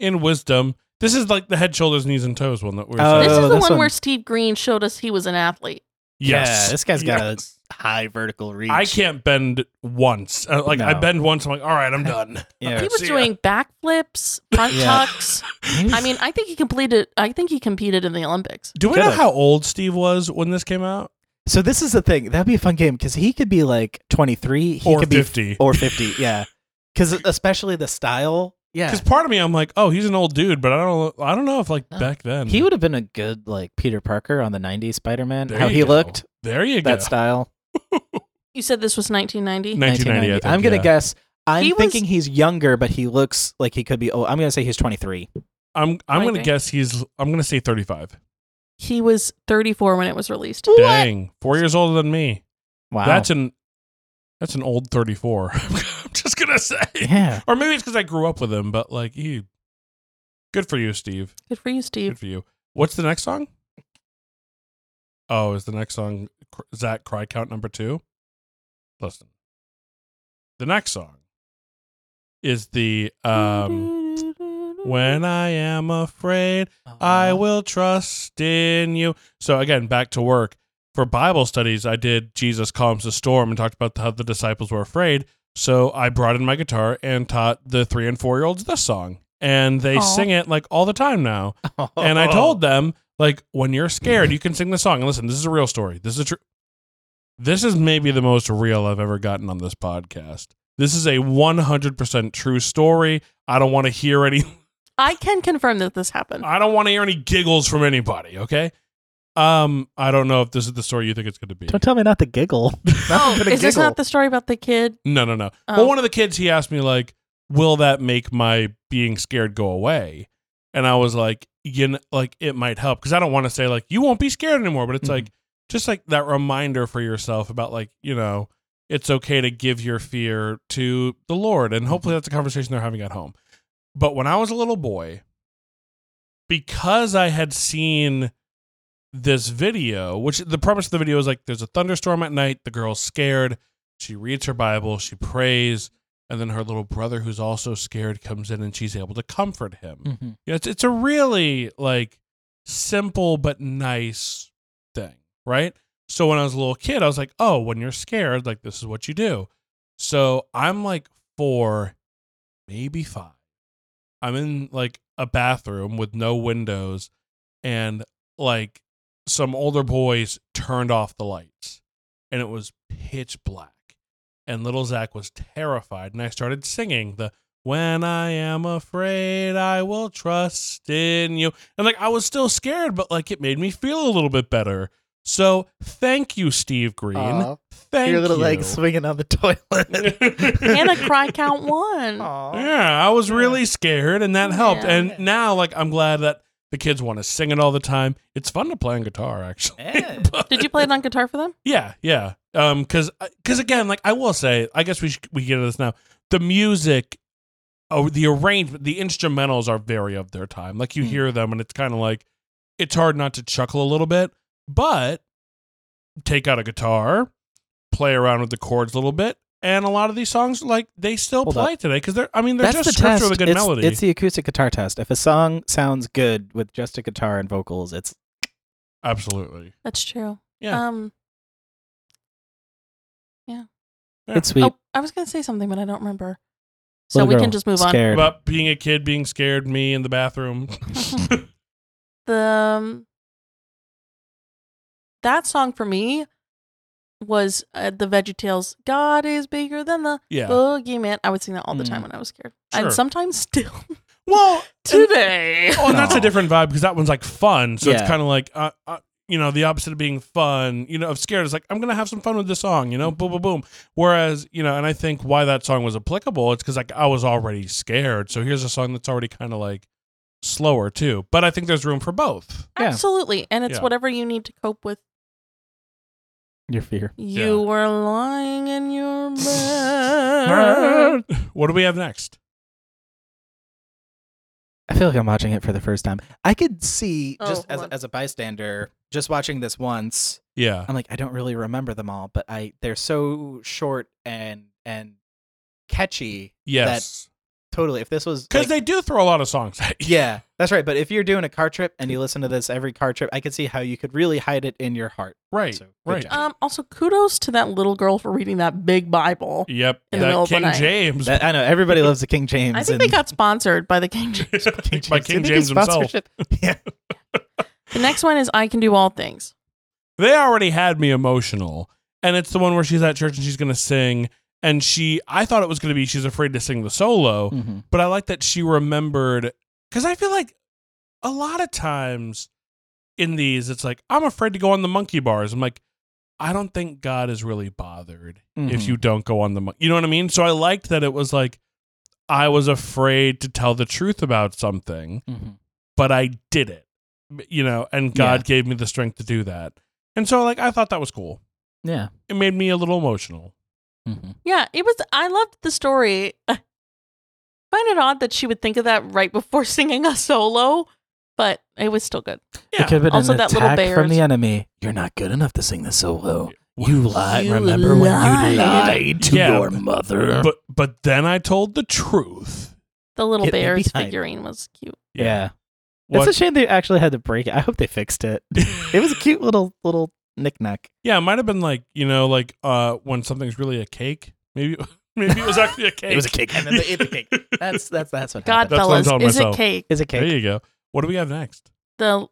in wisdom. This is like the head, shoulders, knees, and toes one that we're Oh, this is the this one, one- where Steve Green showed us he was an athlete. Yes. Yeah, this guy's got Yes. a high vertical reach. I can't bend once. Uh, like I bend once, I'm like, all right, I'm done. Yeah. He was doing backflips, front Yeah. tucks. I mean, I think he completed. I think he competed in the Olympics. Do we know Could've. how old Steve was when this came out? So this is the thing. That'd be a fun game because he could be like 23. He Or could 50. be or 50. Yeah, because especially the style. Yeah, Because part of me, I'm like, oh, he's an old dude, but I don't, I don't know if like No. back then he would have been a good like Peter Parker on the 90s Spider-Man. There How he go. looked, There you that go. style. You said this was 1990. 1990. I think, I'm gonna yeah. guess. I'm He was- thinking he's younger, but he looks like he could be. Oh, I'm gonna say he's 23. I'm, I'm gonna guess he's. I'm gonna say 35. He was 34 when it was released. Dang, four years older than me. Wow, That's an, that's an old 34. I'm just gonna say. yeah. Or maybe it's because I grew up with him, but like he. Good for you, Steve. Good for you, Steve. Good for you. What's the next song? Oh, is the next song Cr- Zach Cry Count number two? Listen. The next song is the um When I Am Afraid, I uh-huh. will trust in you. So again, back to work. For Bible studies, I did Jesus Calms the Storm and talked about how the disciples were afraid. So I brought in my guitar and taught the three and four year olds this song. And they Aw. sing it like all the time now. And I told them, like, when you're scared, you can sing the song. And listen, this is a real story. This is true. This is maybe the most real I've ever gotten on this podcast. This is a 100% true story. I don't want to hear any I can confirm that this happened. I don't want to hear any giggles from anybody, okay? Um, I don't know if this is the story you think it's going to be. Don't tell me not to giggle. oh, Not to is this not the story about the kid? No, no, no. Oh. Well, one of the kids he asked me like, "Will that make my being scared go away?" And I was like, "You know, like it might help because I don't want to say like you won't be scared anymore, but it's Mhm. like just like that reminder for yourself about like you know it's okay to give your fear to the Lord, and hopefully that's a conversation they're having at home. But when I was a little boy, because I had seen this video, which the premise of the video is like there's a thunderstorm at night, the girl's scared, she reads her Bible, she prays, and then her little brother who's also scared comes in and she's able to comfort him. Mhm. You know, it's it's a really like simple but nice thing, right? So when I was a little kid, I was like, "Oh, when you're scared, like this is what you do." So I'm like 4 maybe five. I'm in like a bathroom with no windows, and like some older boys turned off the lights, and it was pitch black. And little Zach was terrified, and I started singing the "When I am afraid, I will trust in you." And like I was still scared, but like it made me feel a little bit better. So thank you, Steve Green. Aw. Thank Your little you. legs swinging on the toilet. and a cry count one. Aw. Yeah, I was really scared, and that helped. Yeah. And now, like, I'm glad that the kids want to sing it all the time. It's fun to play on guitar, actually. Yeah. But- Did you play it on guitar for them? yeah, yeah. Um, because because again, like I will say, I guess we should, we get into this now. The music, oh, the arrangement, the instrumentals are very of their time. Like you Hmm. hear them, and it's kind of like it's hard not to chuckle a little bit. But take out a guitar, play around with the chords a little bit. And a lot of these songs, like they still Hold play today because they're. I mean, they're That's just the scripted test. with a good it's, melody. it's the acoustic guitar test. If a song sounds good with just a guitar and vocals, it's Absolutely. That's true. Yeah. Um. Yeah. It's sweet. Oh, I was gonna say something, but I don't remember. So Little we can just move on. scared. About being a kid being scared, me in the bathroom. The um, that song for me was uh, the VeggieTales. God is bigger than the yeah. boogeyman. I would sing that all the time Mm. when I was scared, Sure. and sometimes still Well, and, today. oh, and that's a different vibe because that one's like fun. So it's Yeah. kind of like, uh, uh, you know, the opposite of being fun, you know, of scared. It's like, I'm going to have some fun with this song, you know, boom, boom, boom. Whereas, you know, and I think why that song was applicable, it's because like I was already scared. So here's a song that's already kind of like slower too. But I think there's room for both. Yeah. Absolutely, and it's Yeah. whatever you need to cope with. Your fear. You were lying in your bed. what do we have next? I feel like I'm watching it for the first time. I could see Oh, just as, hold on. as a bystander, just watching this once. Yeah. I'm like, I don't really remember them all, but I they're so short and and catchy. Yes. Totally. If this was Because like- they do throw a lot of songs at you. yeah, that's right. But if you're doing a car trip and you listen to this every car trip, I could see how you could really hide it in your heart. Right. So, right. job. Um. Also, kudos to that little girl for reading that big Bible. Yep. in the middle that of the King night. James. That- I know everybody loves the King James. I think and they got sponsored by the King James. King by King Did James himself. yeah. The next one is I Can Do All Things. they already had me emotional and it's the one where she's at church and she's gonna sing and she i thought it was gonna be she's afraid to sing the solo Mhm. but i like that she remembered because i feel like a lot of times in these it's like i'm afraid to go on the monkey bars i'm like i don't think god is really bothered if Mhm. you don't go on the mon- you know what i mean so i liked that it was like i was afraid to tell the truth about something Mhm. but I did it, you know, and God Yeah. gave me the strength to do that. And so, like, I thought that was cool. Yeah. It made me a little emotional. Mhm. Yeah, it was. I loved the story. I find it odd that she would think of that right before singing a solo, but it was still good. It could have been Also an that little attack from the enemy. You're not good enough to sing the solo. You lied. You Remember when you lied to Yeah, your mother? But but then I told the truth. The little Get bears figurine was cute. yeah. What? It's a shame they actually had to break it. I hope they fixed it. It was a cute little little knickknack. yeah, it might have been like you know, like uh, when something's really a cake. Maybe maybe it was actually a cake. It was a cake, and then they ate the cake. That's that's that's what God, happened. That's fellas, is myself. it cake? Is it cake There you go. What do we have next? The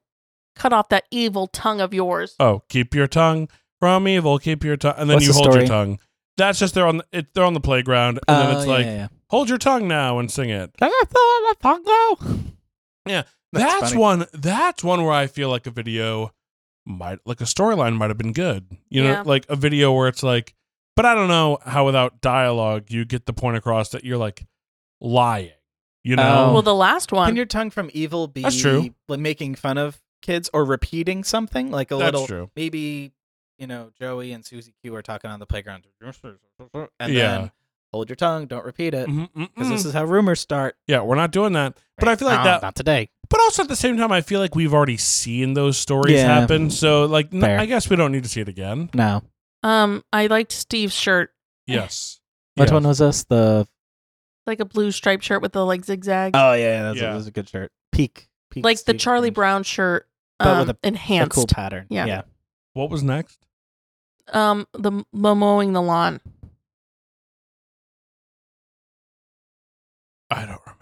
cut off that evil tongue of yours. Oh, keep your tongue from evil. Keep your tongue, and then What's you the hold your tongue. That's just they're on the, it, they're on the playground, and then Oh, it's yeah, like yeah, yeah. hold your tongue now and sing it. Can I throw my tongue though? Yeah, That's That's, one. That's one where I feel like a video might, like a storyline, might have been good. You know, Yeah. like a video where it's like, but I don't know how without dialogue you get the point across that you're like lying. You know, Oh. Well, the last one. Can your tongue from evil be That's true. like making fun of kids or repeating something like a That's little true. maybe you know Joey and Susie Q are talking on the playground and Yeah. then hold your tongue, don't repeat it because this mm. is how rumors start. yeah, we're not doing that. But I feel like Oh, that. not today. But also at the same time, I feel like we've already seen those stories Yeah. happen. So like, n- Fair. I guess we don't need to see it again. No. um, I liked Steve's shirt, Yes. Which Yes. one was this? The like a blue striped shirt with the like zigzag, Oh yeah, that's, Yeah. A, that's a good shirt. Peak. Peak like the Steve Charlie Green. Brown shirt, But um, with a- a enhanced. cool pattern. Yeah. yeah. What was next? um, the m- mowing the lawn. I don't remember.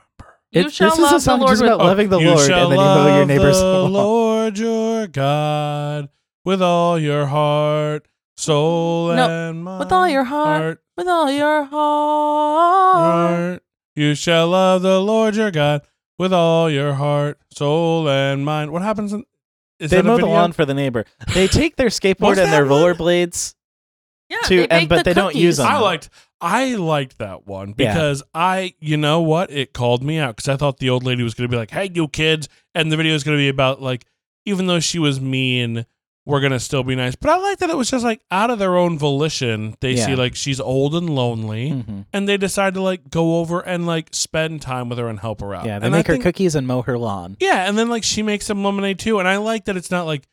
You It- shall this is a song just about loving the you Lord, and then you mow your love neighbor's the lawn. Lord your God with all your heart, soul, No, and mind. with all your heart. with all your heart. heart. You shall love the Lord your God with all your heart, soul, and mind. What happens? In, is they that mow the lawn for the neighbor. They take their skateboard and their rollerblades. Yeah, To- they and- but the they don't use them. I liked I liked that one Yeah. because I you know what it called me out because I thought the old lady was going to be like hey you kids and the video is going to be about like even though she was mean we're going to still be nice but I like that it was just like out of their own volition they see like she's old and lonely Mhm. and they decide to like go over and like spend time with her and help her out Yeah, they and I make her think- cookies and mow her lawn. yeah and then like she makes some lemonade too and I like that it's not like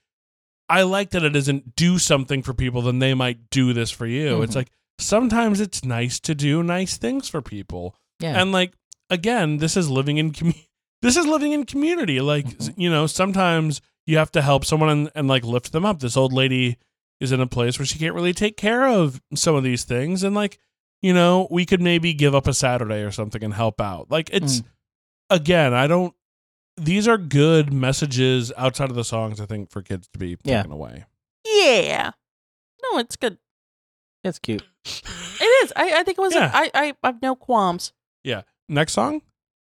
I like that it doesn't do something for people then they might do this for you it's Mhm. like sometimes it's nice to do nice things for people Yeah. and like again this is living in commu- this is living in community like Mhm. you know sometimes you have to help someone and, and like lift them up this old lady is in a place where she can't really take care of some of these things and like you know we could maybe give up a saturday or something and help out like it's Mm. again i don't these are good messages outside of the songs i think for kids to be Yeah. taken away Yeah. No, it's good. It's cute. It is. I, I think it was. Yeah. I, I I have no qualms. Yeah. Next song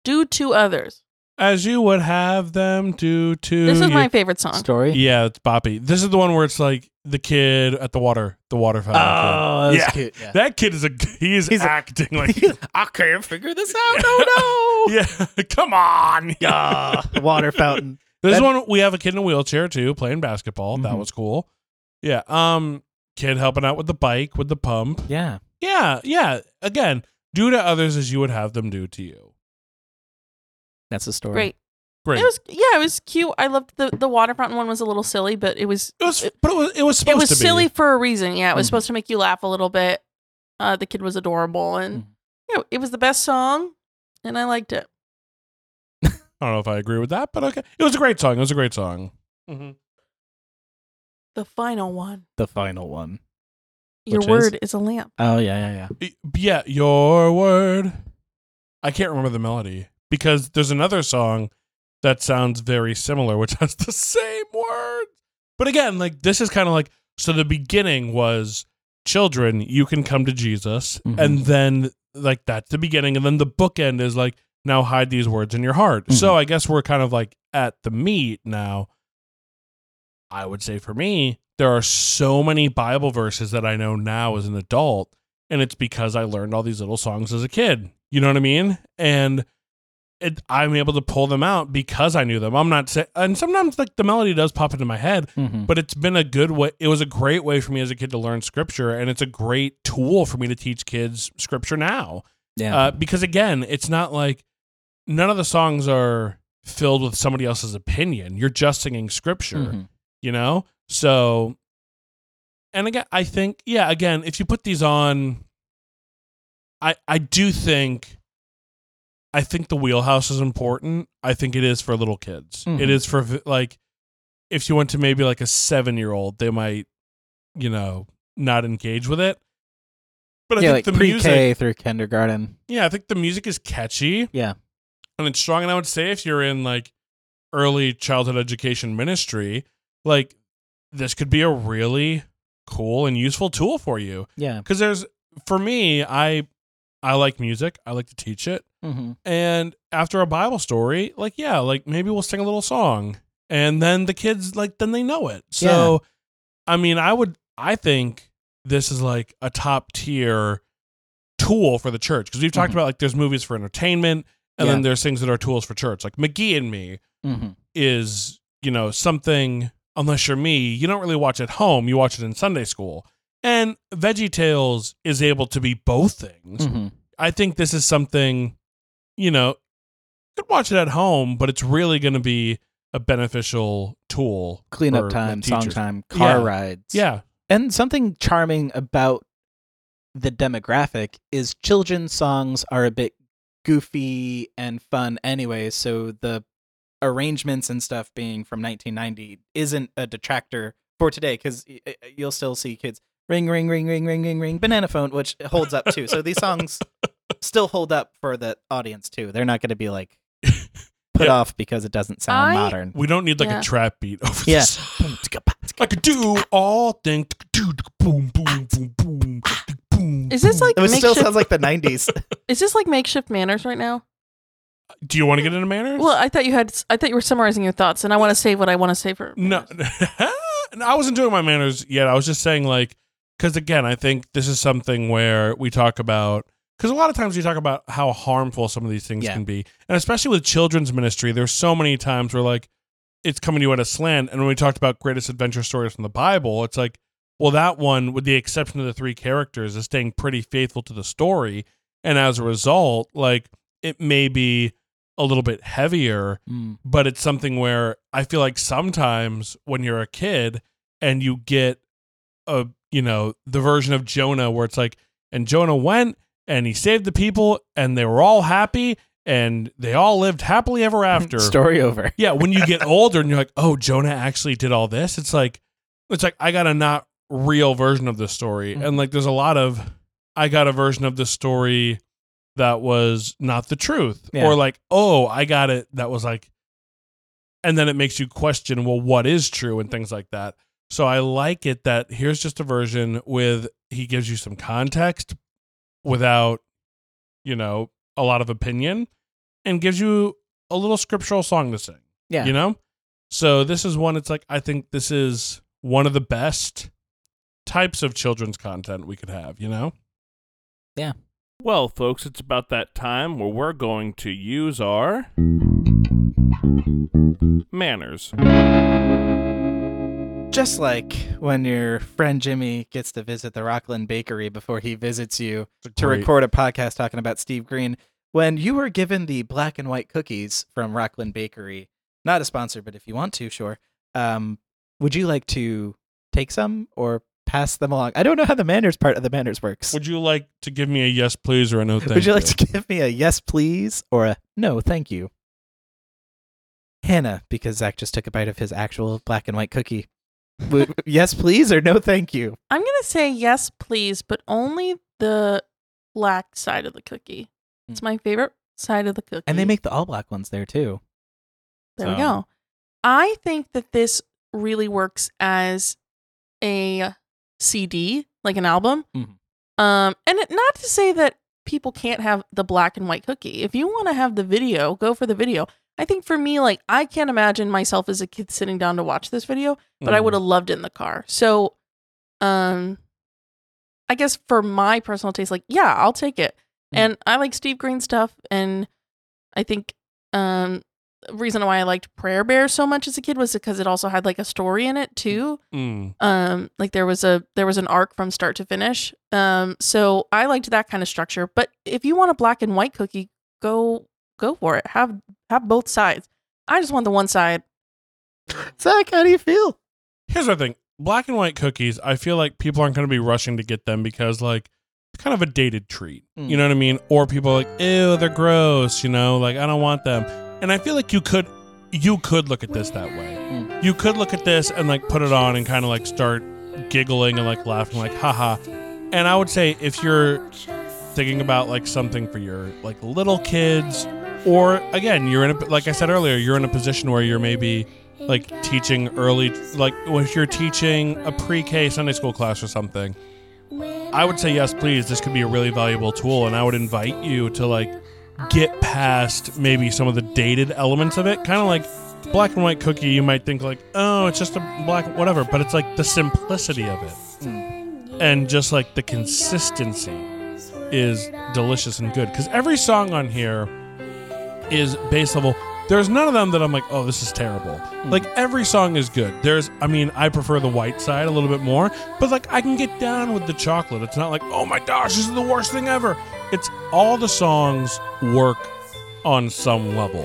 Do to others. as you would have them do to This is you. my favorite song. Story. Yeah, it's Boppy. This is the one where it's like the kid at the water, the water fountain. Oh, that's Yeah. cute. Yeah. that kid is a he is He's a- acting like I can't figure this out. Oh no. yeah. Come on, Yeah. The water fountain. This That- one we have a kid in a wheelchair too, playing basketball. That Mhm. was cool. Yeah. Um, kid helping out with the bike with the pump. Yeah. Yeah, yeah. Again, do to others as you would have them do to you. That's the story. Great. Great. It was yeah, it was cute. I loved the the water fountain one was a little silly, but it was It was, but it was it was supposed it was to be. silly for a reason. Yeah, it was Mhm. supposed to make you laugh a little bit. Uh, the kid was adorable, and Mhm. you know, it was the best song, and I liked it. I don't know if I agree with that, but okay. It was a great song. It was a great song. The final one. The final one. Your Which is? word is? a lamp. Oh yeah, yeah, yeah. Yeah, your word. I can't remember the melody because there's another song that sounds very similar, which has the same words. But again, like this is kind of like so the beginning was children, you can come to Jesus, Mhm. and then like that's the beginning, and then the bookend is like now hide these words in your heart. So Mhm. I guess we're kind of like at the meat now. I would say for me, there are so many Bible verses that I know now as an adult, and it's because I learned all these little songs as a kid. You know what I mean? And it, I'm able to pull them out because I knew them. I'm not saying, and sometimes like the melody does pop into my head, Mhm. but it's been a good way. It was a great way for me as a kid to learn scripture, and it's a great tool for me to teach kids scripture now. Yeah. Uh, because again, it's not like none of the songs are filled with somebody else's opinion. You're just singing scripture Mhm. You know so and again i think yeah again if you put these on i i do think i think the wheelhouse is important i think it is for little kids Mhm. it is for like if you went to maybe like a seven year old they might you know not engage with it but i yeah, think like the pre-K music through kindergarten. yeah i think the music is catchy Yeah. and it's strong. And I would say if you're in like early childhood education ministry, like this could be a really cool and useful tool for you. Yeah. Because there's for me, I I like music. I like to teach it. Mm-hmm. And after a Bible story, like yeah, like maybe we'll sing a little song, and then the kids like then they know it. So, I mean, I would I think this is like a top tier tool for the church because we've talked Mhm. about like there's movies for entertainment, and Yeah. then there's things that are tools for church. Like McGee and Me Mm-hmm. is you know something. Unless you're me, you don't really watch at home. You watch it in Sunday school. And Veggie Tales is able to be both things. Mm-hmm. I think this is something, you know, you could watch it at home, but it's really going to be a beneficial tool. Cleanup time, song time, car Yeah. rides. Yeah. And something charming about the demographic is children's songs are a bit goofy and fun anyway, so the arrangements and stuff being from 1990 isn't a detractor for today cuz you'll still see kids ring ring ring ring ring ring ring banana phone which holds up too. So these songs still hold up for the audience too. They're not going to be like put Yeah. off because it doesn't sound I- modern. We don't need like Yeah. a trap beat over Yeah. this. I could do all things. Boom, boom, boom, boom, boom. Is this like It was- still sounds like the '90s. is this like makeshift manners right now? Do you want to get into manners? Well, I thought you had. I thought you were summarizing your thoughts, and I want to save what I want to say for. No, no, I wasn't doing my manners yet. I was just saying, like, because again, I think this is something where we talk about, because a lot of times we talk about how harmful some of these things Yeah. can be. And especially with children's ministry, there's so many times where, like, it's coming to you at a slant. And when we talked about greatest adventure stories from the Bible, it's like, well, that one, with the exception of the three characters, is staying pretty faithful to the story. And as a result, like, it may be a little bit heavier Mm. but it's something where I feel like sometimes when you're a kid and you get a you know the version of Jonah where it's like and Jonah went and he saved the people and they were all happy and they all lived happily ever after. Story over. Yeah, when you get older and you're like, "Oh, Jonah actually did all this." It's like it's like I got a not real version of the story. Mhm. And like there's a lot of I got a version of the story that was not the truth. Yeah. Or like, "Oh, I got it that was like and then it makes you question, well, what is true and things like that. So I like it that here's just a version with he gives you some context without, you know, a lot of opinion and gives you a little scriptural song to sing. Yeah. You know? So this is one it's like I think this is one of the best types of children's content we could have, you know? Well, folks, it's about that time where we're going to use our manners. Just like when your friend Jimmy gets to visit the Rockland Bakery before he visits you to great- record a podcast talking about Steve Green. When you were given the black and white cookies from Rockland Bakery, not a sponsor, but if you want to, sure. Um, would you like to take some or pass them along? I don't know how the manners part of the manners works. Would you like to give me a yes please or a no thank Would you like to give me a yes, please, or a no, thank you? Hannah, because Zach just took a bite of his actual black and white cookie. Yes, please, or no, thank you? I'm gonna say yes, please, but only the black side of the cookie. It's hmm. my favorite side of the cookie. And they make the all black ones there too. There we go. I think that this really works as a CD, like an album. Mhm. Um, and it, not to say that people can't have the black and white cookie. If you want to have the video, go for the video. I think for me, like I can't imagine myself as a kid sitting down to watch this video, but I Mm. would have loved it in the car. So, um, I guess for my personal taste, like yeah, I'll take it. Mm. And I like Steve Green stuff, and I think um reason why I liked Prayer Bear so much as a kid was because it also had like a story in it too. Mm. Um, like there was a there was an arc from start to finish. Um, so I liked that kind of structure. But if you want a black and white cookie, go go for it. Have have both sides. I just want the one side. Zach, how do you feel? Here's the thing black and white cookies, I feel like people aren't going to be rushing to get them because, like, it's kind of a dated treat. Mm. You know what I mean? Or people are like, ew, they're gross, you know, like, I don't want them. And I feel like you could. You could look at this that way. Mm. You could look at this and like put it on and kind of like start giggling and like laughing, like haha. And I would say if you're thinking about like something for your like little kids, or again, you're in a like I said earlier, you're in a position where you're maybe like teaching early, like if you're teaching a pre-K Sunday school class or something. I would say yes, please. This could be a really valuable tool, and I would invite you to like get past maybe some of the dated elements of it. Kind of like black and white cookie, you might think like, oh, it's just a black whatever, but it's like the simplicity of it, Mm. and just like the consistency is delicious and good. Because every song on here is base level. There's none of them that I'm like, oh, this is terrible. Like every song is good. There's, I mean, I prefer the white side a little bit more, but like I can get down with the chocolate. It's not like, oh my gosh, this is the worst thing ever. It's all the songs work on some level.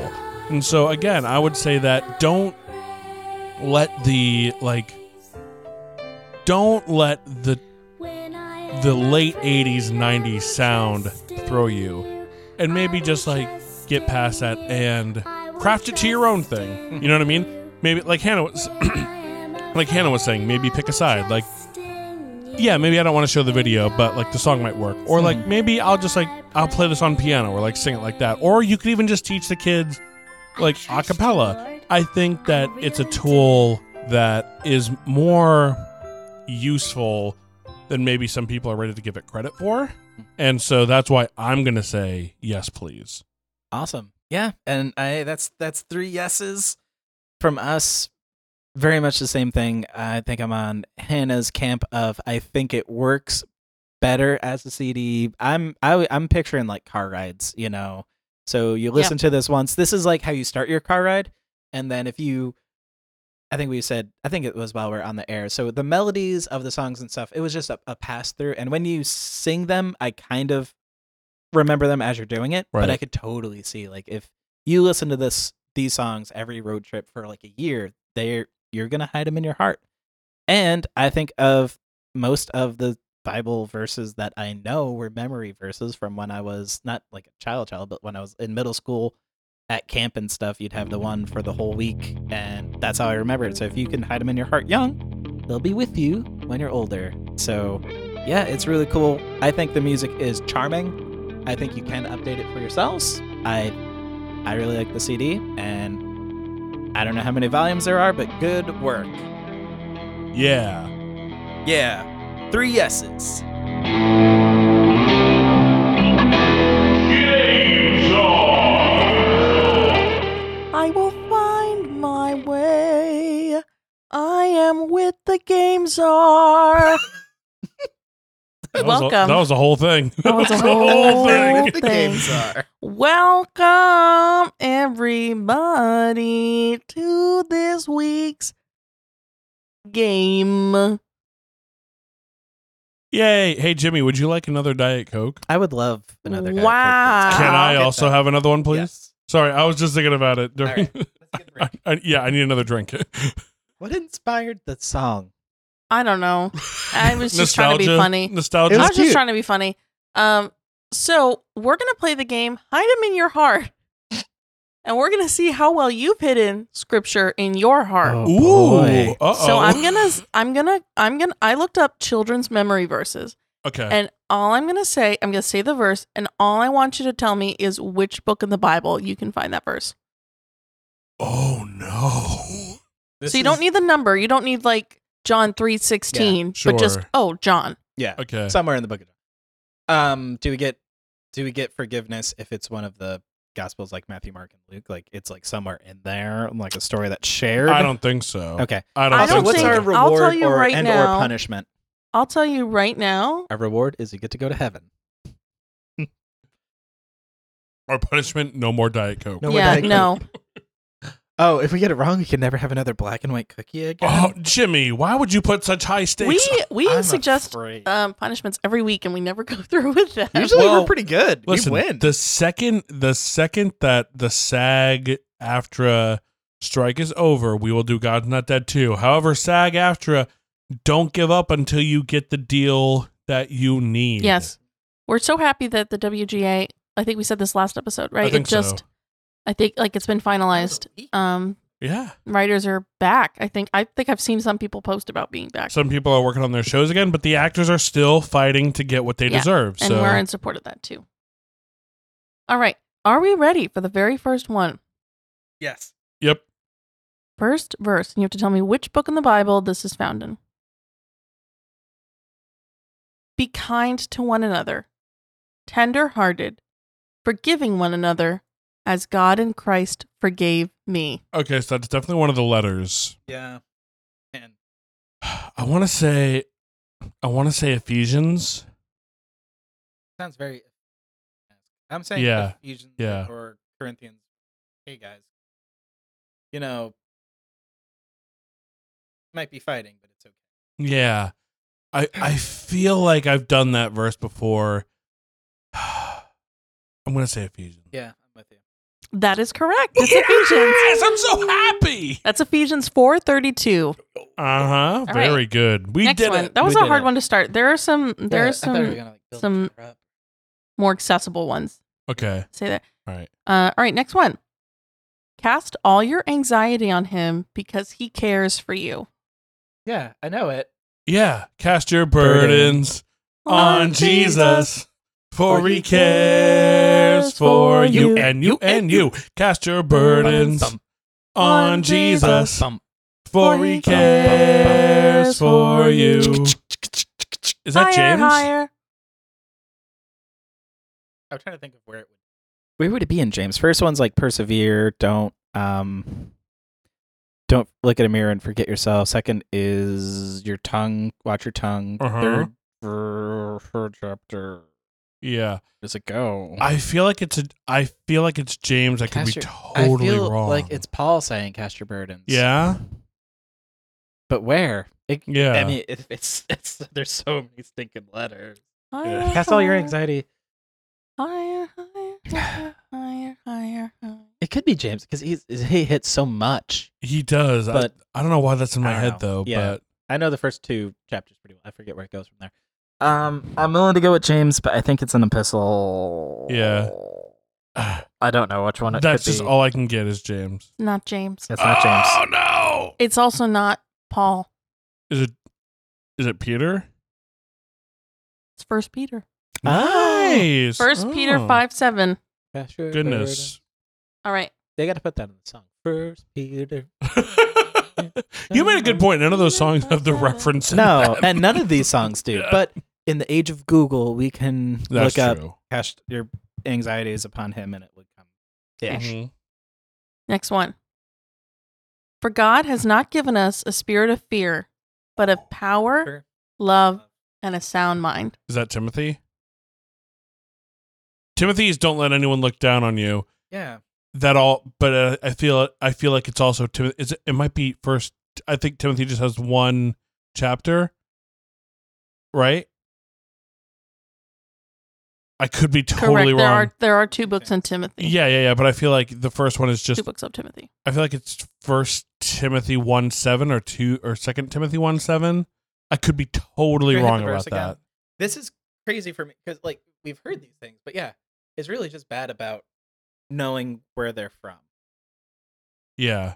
And so again, I would say that don't let the like don't let the the late 80s 90s sound throw you. And maybe just like get past that and craft it to your own thing. You know what i mean? Maybe like hannah was like hannah was saying maybe pick a side. Like yeah maybe i don't want to show the video but like the song might work or like hmm. maybe i'll just like I'll play this on piano or like sing it like that. Or you could even just teach the kids like a cappella. I think that it's a tool that is more useful than maybe some people are ready to give it credit for. And so that's why I'm going to say yes, please. Awesome. Yeah, and I that's that's three yeses from us. Very much the same thing. I think I'm on Hannah's camp of I think it works better as a CD. I'm I, I'm picturing like car rides, you know. So you listen to this once. This is like how you start your car ride, and then if you, I think we said, I think it was while we are on the air. So the melodies of the songs and stuff, it was just a, a pass through. And when you sing them, I kind of remember them as you're doing it. But I could totally see like if you listen to this these songs every road trip for like a year, they're you're gonna hide them in your heart. And I think of most of the Bible verses that I know were memory verses from when I was not like a child child, but when I was in middle school at camp and stuff, you'd have the one for the whole week, and that's how I remember it. So if you can hide them in your heart young, they'll be with you when you're older. So yeah, it's really cool. I think the music is charming. I think you can update it for yourselves. I I really like the CD, and I don't know how many volumes there are, but good work. Yeah. Yeah, three yeses. I will find my way. I am with the game czar. That was a- Welcome. that was the whole thing. That was the whole thing. thing. games Welcome, everybody, to this week's game. Yay. Hey, Jimmy, would you like another Diet Coke? I would love another. Diet Coke, Wow. please. Can I'll I get also that. have another one, please? Yes. Sorry, I was just thinking about it. During, right, let's get a I, break. I- yeah, I need another drink. What inspired the song? I don't know. I was just trying to be funny. Nostalgia. It I was was just trying to be funny. Um, so we're gonna play the game. Hide them in your heart, and we're gonna see how well you've hidden scripture in your heart. Oh, Ooh. boy. So I'm gonna, I'm gonna, I'm gonna. I looked up children's memory verses, Okay. and all I'm gonna say, I'm gonna say the verse, and all I want you to tell me is which book in the Bible you can find that verse. oh no. so you don't need the number. You don't need like John three sixteen, but just sure. oh John. Yeah, Okay. somewhere in the book of John. Um, do we get do we get forgiveness if it's one of the gospels like Matthew, Mark, and Luke? Like it's like somewhere in there, like a story that's shared. I don't think so. Okay. I don't, I Also, don't think what's so. think- our I'll reward tell you or right and now. or punishment? I'll tell you right now. Our reward is you get to go to heaven. Our punishment, no more Diet Coke. No more yeah, Diet Coke. no. Oh, if we get it wrong, we can never have another black and white cookie again. Oh, Jimmy, why would you put such high stakes? we I'm suggest afraid. um, punishments every week, and we never go through with that. Usually well, we're pretty good. Listen, we win. the second the second that the SAG AFTRA strike is over, we will do God's Not Dead too. However, SAG AFTRA, don't give up until you get the deal that you need. Yes. We're so happy that the WGA. I think we said this last episode, right? I think it just, so. I think like it's been finalized. Um, Yeah. writers are back. I think. I think I've seen some people post about being back, Some people are working on their shows again, but the actors are still fighting to get what they Yeah, deserve. and so we're in support of that too. All right, are we ready for the very first one? yes. Yep. First verse. And You have to tell me which book in the Bible this is found in. Be kind to one another, tender hearted, forgiving one another, as God in Christ forgave me. Okay, so that's definitely one of the letters. Yeah. And I want to say I want to say Ephesians. sounds very. I'm saying Yeah, Ephesians yeah. or Corinthians. Hey guys, you know, might be fighting, but it's okay. Yeah. I I feel like I've done that verse before. I'm going to say Ephesians. Yeah, I'm with you. That is correct. It's Ephesians. Yes, I'm so happy. That's Ephesians 4:32. Uh-huh. right. Very good. We Next did one. it. That was We a hard it. one to start. There are some there Yeah, are I we some gonna, like, some- each other up. more accessible ones. Okay. Say that. All right. Uh, all right, next one. Cast all your anxiety on him because he cares for you. Yeah, I know it. Yeah, cast your burdens on Jesus, For he cares for you and you and you. Cast your burdens on Jesus. For he cares for you. Is that James? higher. I'm trying to think of where it would. Where would it be in James? First one's like persevere. Don't um. Don't look at a mirror and forget yourself. Second is your tongue. Watch your tongue. Uh-huh. Third, ver- third chapter. Yeah. Where does it go? I feel like it's a. I feel like it's James. I could be Cast your- totally I feel wrong. Like it's Paul saying, "Cast your burdens." Yeah. but where? It, Yeah. I mean, it, it's it's there's so many stinking letters. Higher, Cast all your higher, anxiety. Higher, higher, higher, higher, higher, higher. It could be James because he's he hits so much. he does. But- I, I don't know why that's in my I don't head know. though. Yeah. But I know the first two chapters pretty well. I forget where it goes from there. Um, I'm willing to go with James, but I think it's an epistle. Yeah. I don't know which one it that's could just be. all I can get is James. Not James. It's not James. Oh no! It's also not Paul. Is it? Is it Peter? It's First Peter. Nice. First Peter Oh. five seven. Cast your Goodness. All right. They got to put that in the song. First Peter. you made a good point. None of those songs have the reference. in No, them. and none of these songs do. Yeah. But in the age of Google, we can That's look up true. cast your anxieties upon him, and it would come. Ish. Mhm. Next one. For God has not given us a spirit of fear, but of power, love, and a sound mind. Is that Timothy? Timothy's don't let anyone look down on you. Yeah. That all, but uh, I feel I feel like it's also Tim. Is it, it might be first. I think Timothy just has one chapter, right? I could be totally Correct. There wrong. are there are two books in Timothy. Yeah, yeah, yeah. But I feel like the first one is just. Two books of Timothy. I feel like it's First Timothy one seven or two or Second Timothy one seven. I could be totally we hit wrong the verse about again? that. This is crazy for me because, like, we've heard these things, but yeah, it's really just bad about knowing where they're from. Yeah,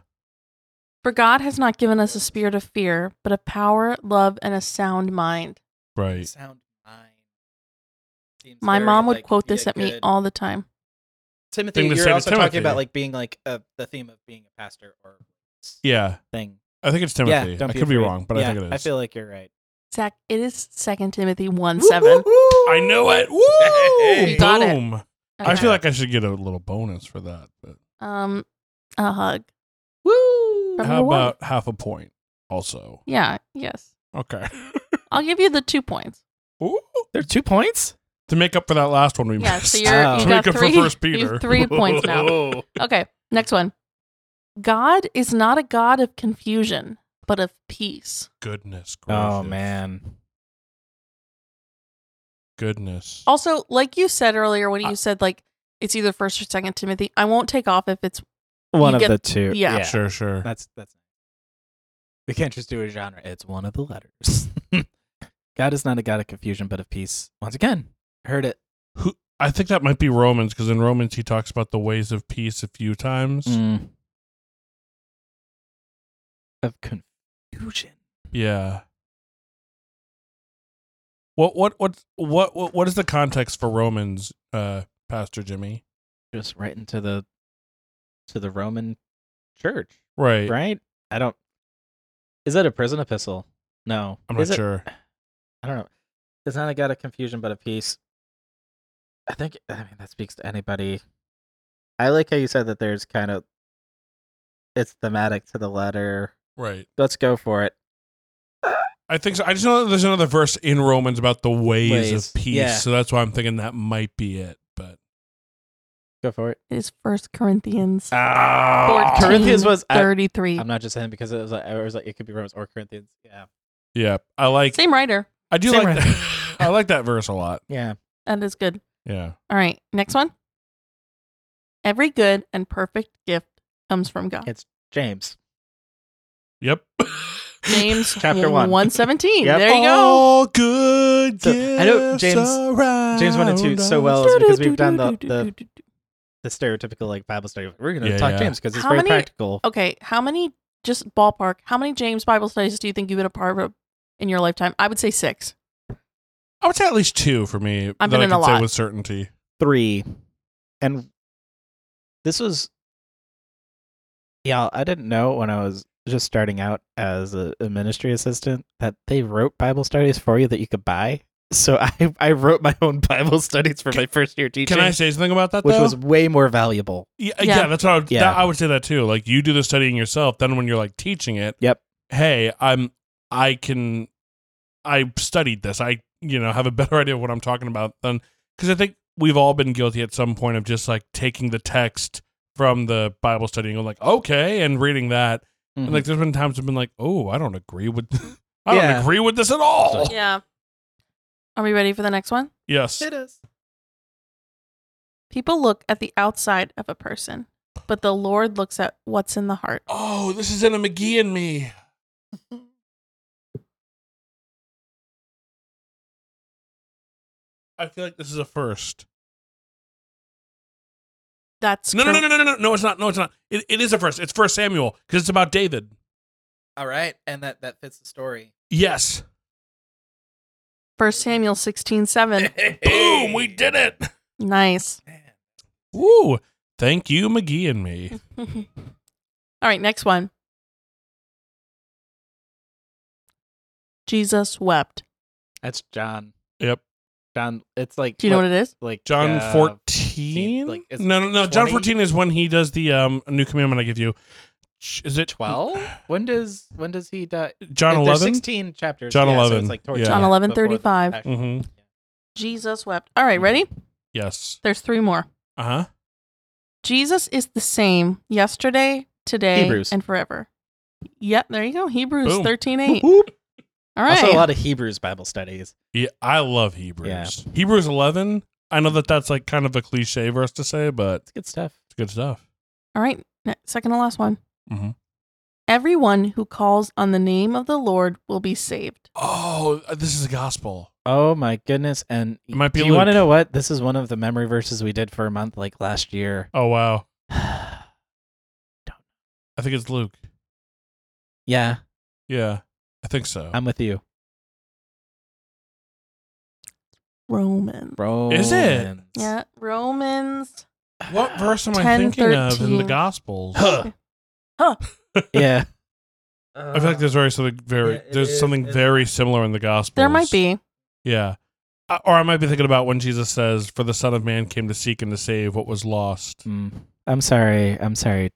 For God has not given us a spirit of fear, but of power, love, and a sound mind. right. Sound mind. Seems My very, mom would like, quote be this a at me good- all the time. Timothy, thing to you're say to also talking about like being like uh, the theme of being a pastor or Yeah, thing. I think it's Timothy. Yeah, don't I be could be afraid. wrong, but yeah, I think it is. I feel like you're right. Zach, it is Second Timothy one seven. I know it. Woo! Hey. You got it. Boom. I feel like I should get a little bonus for that. But um a hug. Woo! From how your wife. about half a point? Also, Yeah, yes. okay. I'll give you the two points. Ooh. There are two points. To make up for that last one we Yeah, missed. so you're Oh. you To got make up for three, First you have Peter. three points now. Okay, next one. God is not a God of confusion, but of peace. Goodness oh, gracious. Oh man. Goodness. Also, like you said earlier when you I- said like it's either first or second Timothy, I won't take off if it's One You of get- the two. yeah. Sure, sure. That's that's. We can't just do a genre. It's one of the letters. God is not a God of confusion, but of peace. Once again, heard it. Who I think that might be Romans because in Romans he talks about the ways of peace a few times. Mm. Of confusion. Yeah. What what what what what what is the context for Romans, uh, Pastor Jimmy? Just right into the to the Roman church, Right. right? I don't. Is that a prison epistle? No, I'm not Is it- sure. I don't know. It's not a God of confusion, but a peace. I think. I mean, that speaks to anybody. I like how you said that there's kind of. It's thematic to the letter. Right. Let's go for it. I think so. I just know that there's another verse in Romans about the ways, Ways, of peace, yeah. so that's why I'm thinking that might be it. But Go for it. it is First Corinthians Oh, 14, Corinthians was- 33. I'm not just saying because it was like, I was like it could be Romans or Corinthians. Yeah. yeah, I like. Same writer. I do Same like. right. That, I like that verse a lot. Yeah. That is good. Yeah. All right, next one. Every good and perfect gift comes from God. It's James. Yep. James Chapter one. 117. Yep. There you go. All good. So, I know James- around James one and two so well is because we've done the the, the stereotypical like Bible study. We're gonna Yeah, talk yeah. James because it's How very many- practical. Okay, how many, just ballpark, how many James Bible studies do you think you've been a part of in your lifetime? I would say six. I would say at least two for me I've that been I in can a say lot. with certainty. three, and this was yeah. I didn't know when I was just starting out as a, a ministry assistant that they wrote Bible studies for you that you could buy. So I I wrote my own Bible studies for my first year teaching, Can I say something about that? which though? was way more valuable. yeah, Yeah. yeah, that's what I would, Yeah. that- I would say that too. Like you do the studying yourself, then when you're like teaching it, Yep. Hey, I'm I can I studied this. I you know have a better idea of what I'm talking about than because I think we've all been guilty at some point of just like taking the text from the Bible study and going like okay and reading that. Mhm. And like there's been times I've been like, oh, I don't agree with I don't Yeah. agree with this at all. Yeah. Are we ready for the next one? Yes. it is. People look at the outside of a person, but the Lord looks at what's in the heart. Oh, this is in a McGee and me. I feel like this is a first. That's No, no, no, no, no, no, no. It's not. No, it's not. It, it is a first. It's First Samuel because it's about David. All right, and that that fits the story. Yes. First Samuel sixteen seven. Boom! We did it. nice. Woo! Thank you, McGee and me. All right, next one. Jesus wept. That's John. Yep. John. It's like Do you know what it is? like John uh, fourteen. like, is no, no, no. John fourteen is when he does the um new commandment I give you. Is it twelve. When does when does he die? John eleven? Sixteen chapters. John yeah, so 11, it's like towards yeah. the John end, 11, before the 35. actual- Mhm. Jesus wept. All right, ready? Yes. There's three more. Uh huh. Jesus is the same yesterday, today, Hebrews. and forever. Yep, there you go. Hebrews Boom. thirteen eight. Whoop, whoop. All right. Also, a lot of Hebrews Bible studies. Yeah, I love Hebrews. Yeah. Hebrews 11. I know that that's like kind of a cliche verse to say, but It's good stuff. it's good stuff. All right. Second to last one. Mhm. Everyone who calls on the name of the Lord will be saved. Oh, this is a gospel. Oh my goodness! And It might be do you want to know what? This is one of the memory verses we did for a month, like last year. Oh wow. I think it's Luke. yeah, Yeah, I think so. I'm with you. Roman. Romans. Romans. it? Yeah, Romans. what verse am I 10, thinking of in the 13. Gospels? Huh. Huh. yeah. I feel like there's very something very Yeah, there's is- something it- very similar in the Gospels. There might be. Yeah. Uh, Or I might be thinking about when Jesus says, "For the Son of Man came to seek and to save what was lost." Mm. I'm sorry. I'm sorry,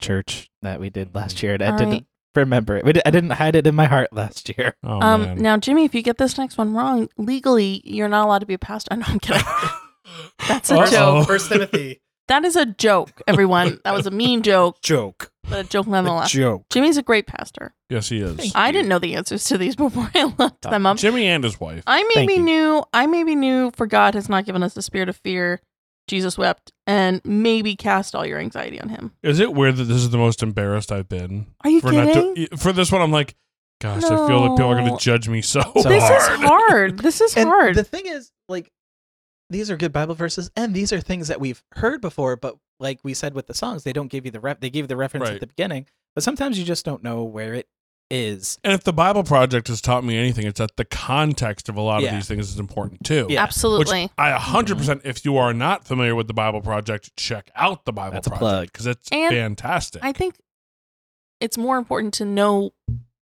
church, that we did last year. I All didn't right. Remember it. I didn't hide it in my heart last year. Oh um, man. now, Jimmy, if you get this next one wrong, legally, you're not allowed to be a pastor. No, I'm kidding. That's a Uh-oh. joke. First Timothy. That is a joke, everyone. that was a mean joke, Joke. but a joke nonetheless. Joke. Jimmy's a great pastor. Yes, he is. Thank I you. didn't know the answers to these before I looked them up. Jimmy and his wife. I Thank maybe you. knew. I maybe knew. For God has not given us a spirit of fear. Jesus wept, and maybe cast all your anxiety on Him. Is it weird that this is the most embarrassed I've been Are you for kidding? to, for this one? I'm like, gosh, I feel like people are going to judge me so, So this hard. is hard. This is And hard. the thing is, like, these are good Bible verses, and these are things that we've heard before. But like we said with the songs, they don't give you the ref. They give you the reference Right. at the beginning, but sometimes you just don't know where it is. And if the Bible Project has taught me anything, it's that the context of a lot Yeah. of these things is important too. Yeah. Absolutely. Which I 100%, if you are not familiar with the Bible Project, check out the Bible That's a Project plug. because it's And fantastic. I think it's more important to know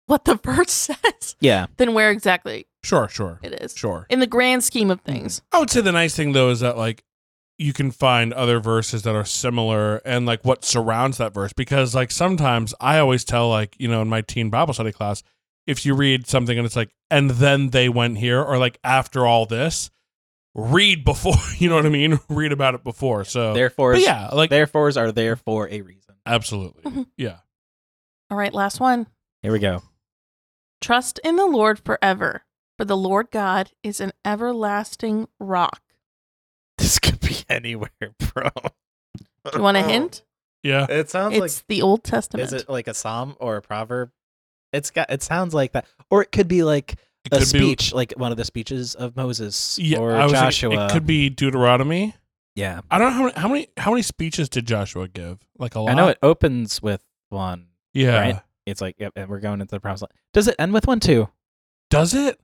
what the verse says Yeah, than where exactly sure, sure, it is. sure. In the grand scheme of things. I would say the nice thing though is that like you can find other verses that are similar and like what surrounds that verse because like sometimes I always tell like you know in my teen Bible study class if you read something and it's like and then they went here or like after all this read before you know what I mean read about it before so therefore, yeah like therefores are there for a reason. absolutely Mhm. yeah All right, last one. Here we go. Trust in the Lord forever, for the Lord God is an everlasting rock. This could be anywhere, bro. Do you want a hint? yeah It sounds like. It's the Old Testament. Is it like a psalm or a proverb? It's got. It sounds like that, or it could be like it a could be speech, like one of the speeches of Moses yeah or I was thinking Joshua. it could be Deuteronomy yeah, I don't know how many how many how many speeches did Joshua give like a lot I know it opens with one. yeah right? It's like, yep, and we're going into the promised land. Does it end with one too? does it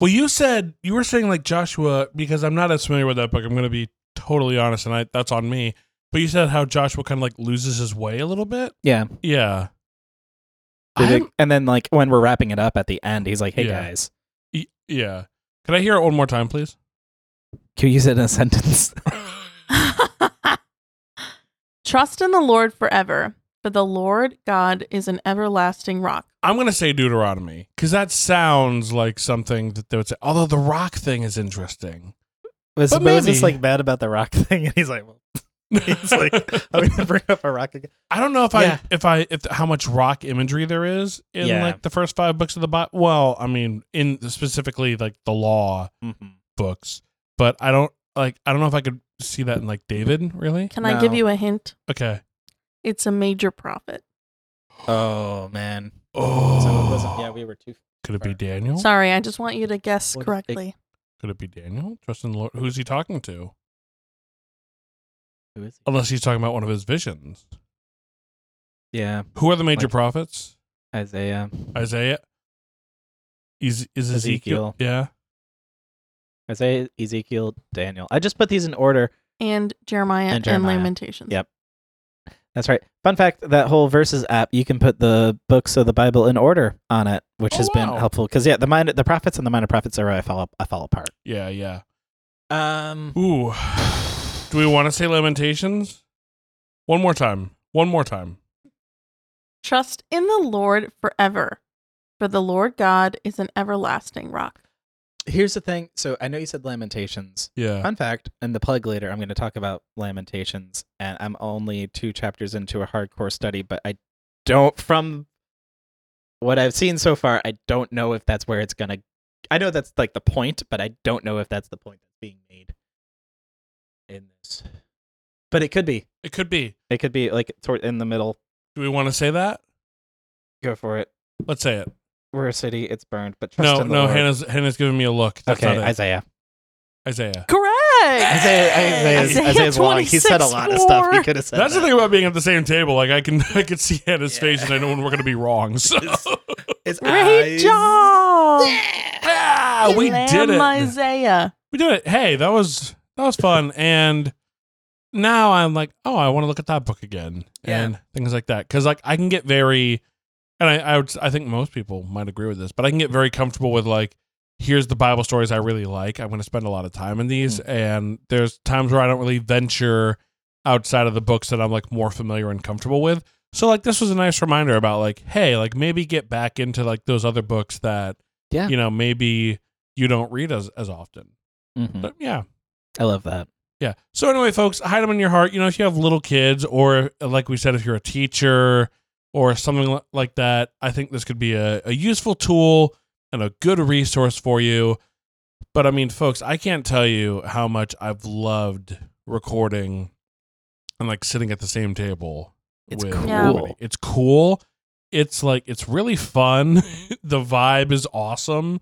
Well, you said you were saying like Joshua because I'm not as familiar with that book. I'm going to be totally honest, and I, that's on me. But you said how Joshua kind of like loses his way a little bit. Yeah. Yeah. It- and then like when we're wrapping it up at the end, he's like, "Hey Yeah. guys, y- yeah. Can I hear it one more time, please? can you use it in a sentence?" Trust in the Lord forever, for the Lord God is an everlasting rock. I'm going to say Deuteronomy because that sounds like something that they would say. Although the rock thing is interesting. Was But Moses maybe- like mad about the rock thing? And he's like, well, He's like, I'm gonna bring up a rock again. I don't know if Yeah. I if I if how much rock imagery there is in Yeah. like the first five books of the Bible. Well, I mean, in specifically like the law Mm-hmm. books, but I don't like. I don't know if I could see that in like David. Really? Can I give No. you a hint? Okay. It's a major prophet. Oh man. Oh, So it wasn't. Yeah, we were too. Could it be Daniel? Sorry, I just want you to guess What is it? correctly. Could it be Daniel? Trust in the Lord. Who's he talking to? Who is he? Unless he's talking about one of his visions. Yeah, Who are the major Like- prophets? Isaiah. Isaiah. Is is Ezekiel? Ezekiel. Yeah. Isaiah, Ezekiel, Daniel. I just put these in order. And Jeremiah And and, Lamentations. Yep. That's right. Fun fact: that whole verses app, you can put the books of the Bible in order on it, which Oh, has been helpful. Because yeah, the minor, the prophets and the minor prophets are where I fall, I fall apart. Yeah. Yeah. Um, Ooh. Do we want to say Lamentations? One more time. One more time. Trust in the Lord forever, for the Lord God is an everlasting rock. Here's the thing. So I know you said Lamentations. Yeah. Fun fact: in the plug later, I'm going to talk about Lamentations, and I'm only two chapters into a hardcore study, but I don't, from what I've seen so far, I don't know if that's where it's going to. I know that's like the point, but I don't know if that's the point that's being made in this. But it could be. It could be. It could be like toward in the middle. Do we want to say that? Go for it. Let's say it. We're a city. It's burned, but trust No, in the no. Lord. Hannah's Hannah's giving me a look. That's okay, not it. Isaiah. Isaiah. Correct. Isaiah, Isaiah's, Isaiah Isaiah's long. He said a lot of stuff. He could have said That's the thing about being at the same table. Like I can I could see Hannah's Yeah. face and I know when we're gonna be wrong. So His Great eyes. job. ah, we did it. Isaiah. We did it. Hey, that was that was fun. And now I'm like, oh, I want to look at that book again Yeah. and things like that. Because like I can get very, and I I, would, I think most people might agree with this, but I can get very comfortable with like, here's the Bible stories I really like. I'm going to spend a lot of time in these, and there's times where I don't really venture outside of the books that I'm like more familiar and comfortable with. So like this was a nice reminder about like, hey, like maybe get back into like those other books that Yeah. you know maybe you don't read as as often. Mhm. But yeah. I love that. Yeah. So anyway, folks, hide them in your heart. You know, if you have little kids, or like we said, if you're a teacher or something like that, I think this could be a, a useful tool and a good resource for you. But I mean, folks, I can't tell you how much I've loved recording and like sitting at the same table. It's with cool. everybody. It's cool. It's like it's really fun. the vibe is awesome.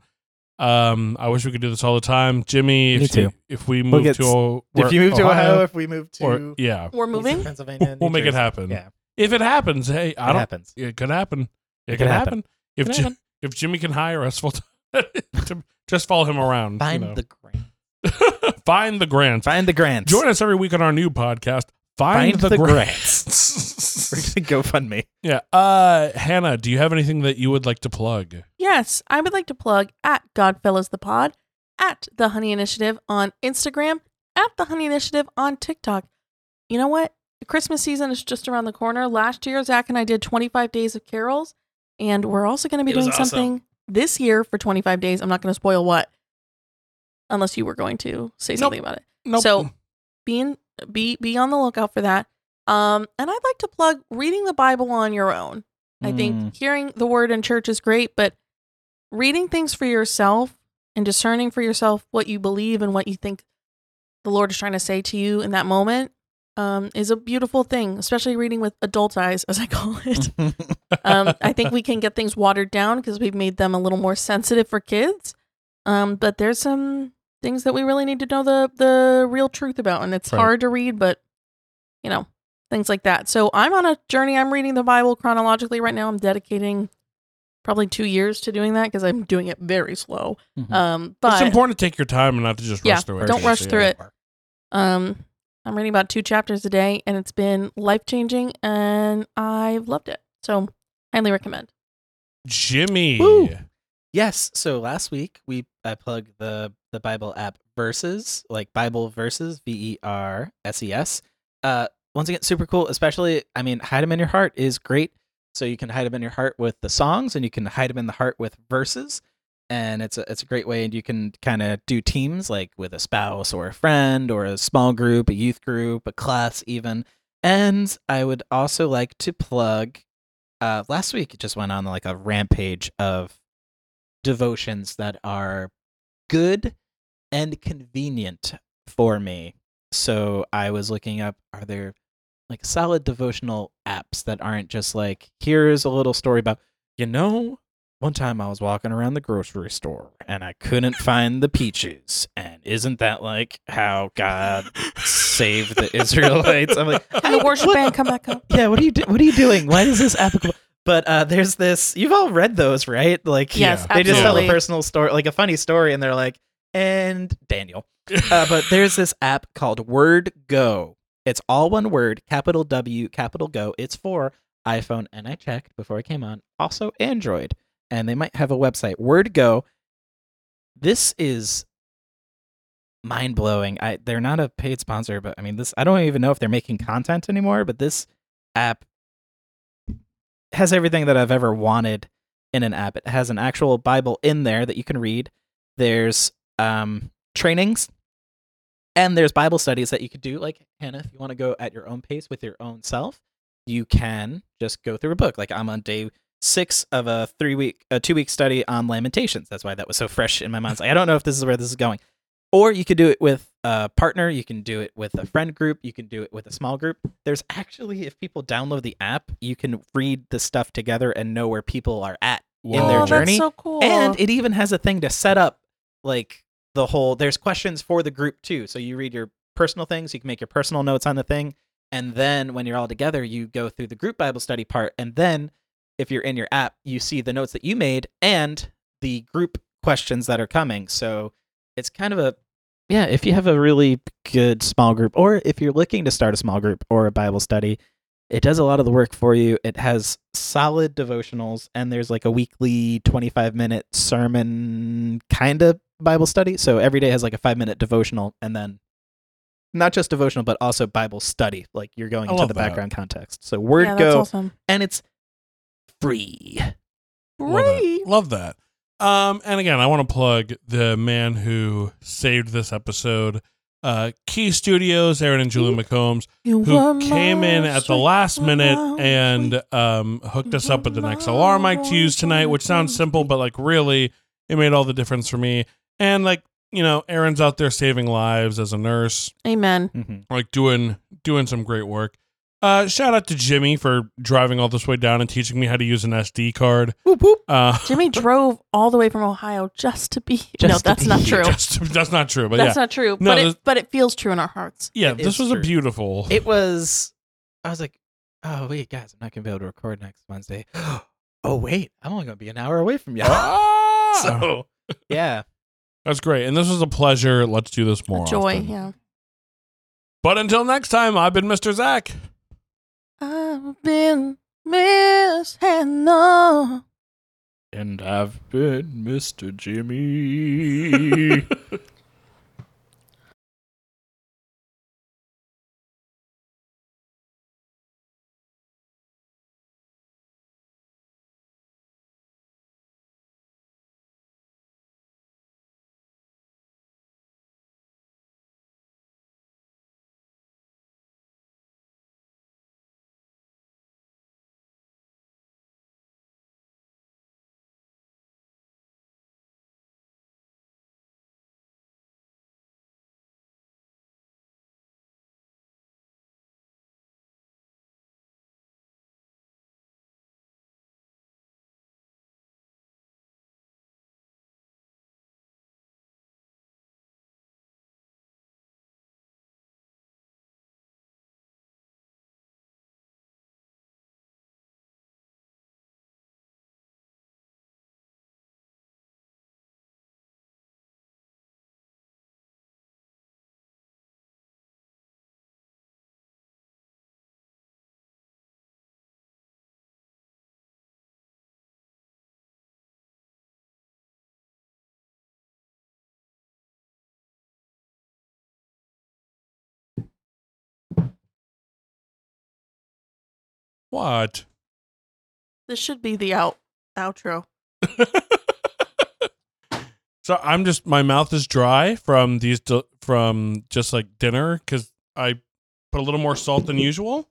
Um, I wish we could do this all the time, Jimmy. Me If you, if we move get to s- o- if you move to Ohio, if we move to or yeah, We're moving. Pennsylvania, we'll New make it happen. Yeah, If it happens, hey, I it don't. happens. It could happen. It, It could could happen. happen. If Could Ji- happen. if Jimmy can hire us full time, to just follow him around. you Find know. the grant. find the grants. Find the grants. Join us every week on our new podcast. Find, Find the, the grants. We're gonna GoFundMe. yeah. Uh, Hannah, do you have anything that you would like to plug? Yes, I would like to plug at Godfellas the Pod, at the Honey Initiative on Instagram, at the Honey Initiative on TikTok. You know what? The Christmas season is just around the corner. Last year, Zach and I did 25 days of carols, and we're also going to be It doing awesome. something this year for 25 days. I'm not going to spoil what, unless you were going to say Nope. something about it. Nope. So be in, be be on the lookout for that. Um, and I'd like to plug reading the Bible on your own. I Mm. think hearing the word in church is great, but reading things for yourself and discerning for yourself what you believe and what you think the Lord is trying to say to you in that moment um, is a beautiful thing, especially reading with adult eyes, as I call it. um, I think we can get things watered down because we've made them a little more sensitive for kids. Um, but there's some things that we really need to know the the real truth about, and it's Right. hard to read, but you know things like that. So I'm on a journey. I'm reading the Bible chronologically right now. I'm dedicating probably two years to doing that because I'm doing it very slow. Mhm. Um, but it's important to take your time and not to just Yeah, rush through it. don't rush through it. Um, I'm reading about two chapters a day, and it's been life changing, and I've loved it. So, highly recommend. Jimmy. Woo. Yes. So last week we I plugged the the Bible app Verses, like Bible Verses, V E R S E S. Uh, once again, super cool. Especially, I mean, hide them in your heart is great. So you can hide them in your heart with the songs, and you can hide them in the heart with verses. And it's a it's a great way, and you can kind of do teams like with a spouse or a friend or a small group, a youth group, a class, even. And I would also like to plug uh, last week it just went on like a rampage of devotions that are good and convenient for me. So I was looking up are there like solid devotional apps that aren't just like here's a little story about you know one time I was walking around the grocery store and I couldn't find the peaches and isn't that like how God saved the Israelites? I'm like Can the worship band come back up? yeah, what are you do- what are you doing? Why is this applicable? But uh, there's this. You've all read those, right? Like, Yes, they just tell a personal story, like a funny story, and they're like, and Daniel. Uh, but there's this app called Word Go. It's all one word, capital W, capital Go. It's for iPhone, and I checked before I came on. Also Android, and they might have a website. Word Go. This is mind blowing. I they're not a paid sponsor, but I mean this. I don't even know if they're making content anymore. But this app has everything that I've ever wanted in an app. It has an actual Bible in there that you can read. There's um, trainings, and there's Bible studies that you could do. Like Hannah, if you want to go at your own pace with your own self, you can just go through a book. Like I'm on day six of a three week, a two week study on Lamentations. That's why that was so fresh in my mind. Like, I don't know if this is where this is going. Or you could do it with a partner. You can do it with a friend group. You can do it with a small group. There's actually, if people download the app, you can read the stuff together and know where people are at in their journey. That's so cool. And it even has a thing to set up like the whole there's questions for the group too. So you read your personal things, you can make your personal notes on the thing, and then when you're all together, you go through the group Bible study part and then if you're in your app, you see the notes that you made and the group questions that are coming. So it's kind of a yeah, if you have a really good small group or if you're looking to start a small group or a Bible study, it does a lot of the work for you. It has solid devotionals, and there's like a weekly 25 minute sermon kind of Bible study. So every day has like a five minute devotional, and then not just devotional, but also Bible study. Like you're going I into the that. background context. So Word yeah, that's Go, awesome. and it's free. Love it. Great. Love that. Um, and again, I want to plug the man who saved this episode, uh, Key Studios, Aaron and Julie McCombs, who came in at the last minute and um, hooked us up with an XLR mic to use tonight, which sounds simple, but like really, it made all the difference for me. And like, you know, Aaron's out there saving lives as a nurse, Amen. Mm-hmm. like doing doing some great work. Uh, shout out to Jimmy for driving all this way down and teaching me how to use an SD card. Whoop whoop. Uh, Jimmy drove all the way from Ohio just to be. no, to that's be not true. just, that's not true, but That's yeah, not true. No, but it but it feels true in our hearts. yeah, It this is was a beautiful. It was. I was like, oh wait, guys, I'm not gonna be able to record next Wednesday. oh wait, I'm only gonna be an hour away from you. Ah! so yeah, That's great, and this was a pleasure. Let's do this more A joy. often. Yeah. But until next time, I've been Mr. Zach. I've been Miss Hannah. and I've been Mr. Jimmy. What? This should be the out outro. so I'm just my mouth is dry from these from just like dinner because I put a little more salt than usual.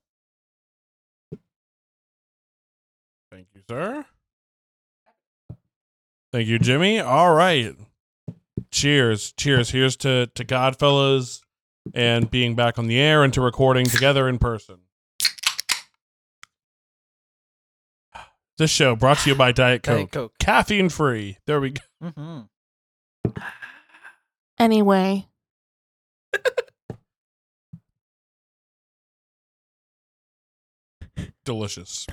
Thank you, sir. Thank you, Jimmy. All right. Cheers. Cheers. Here's to to Godfellas and being back on the air and to recording together in person. This show brought to you by Diet Coke. Diet Coke. Caffeine free. There we go. Mm-hmm. Anyway, Delicious.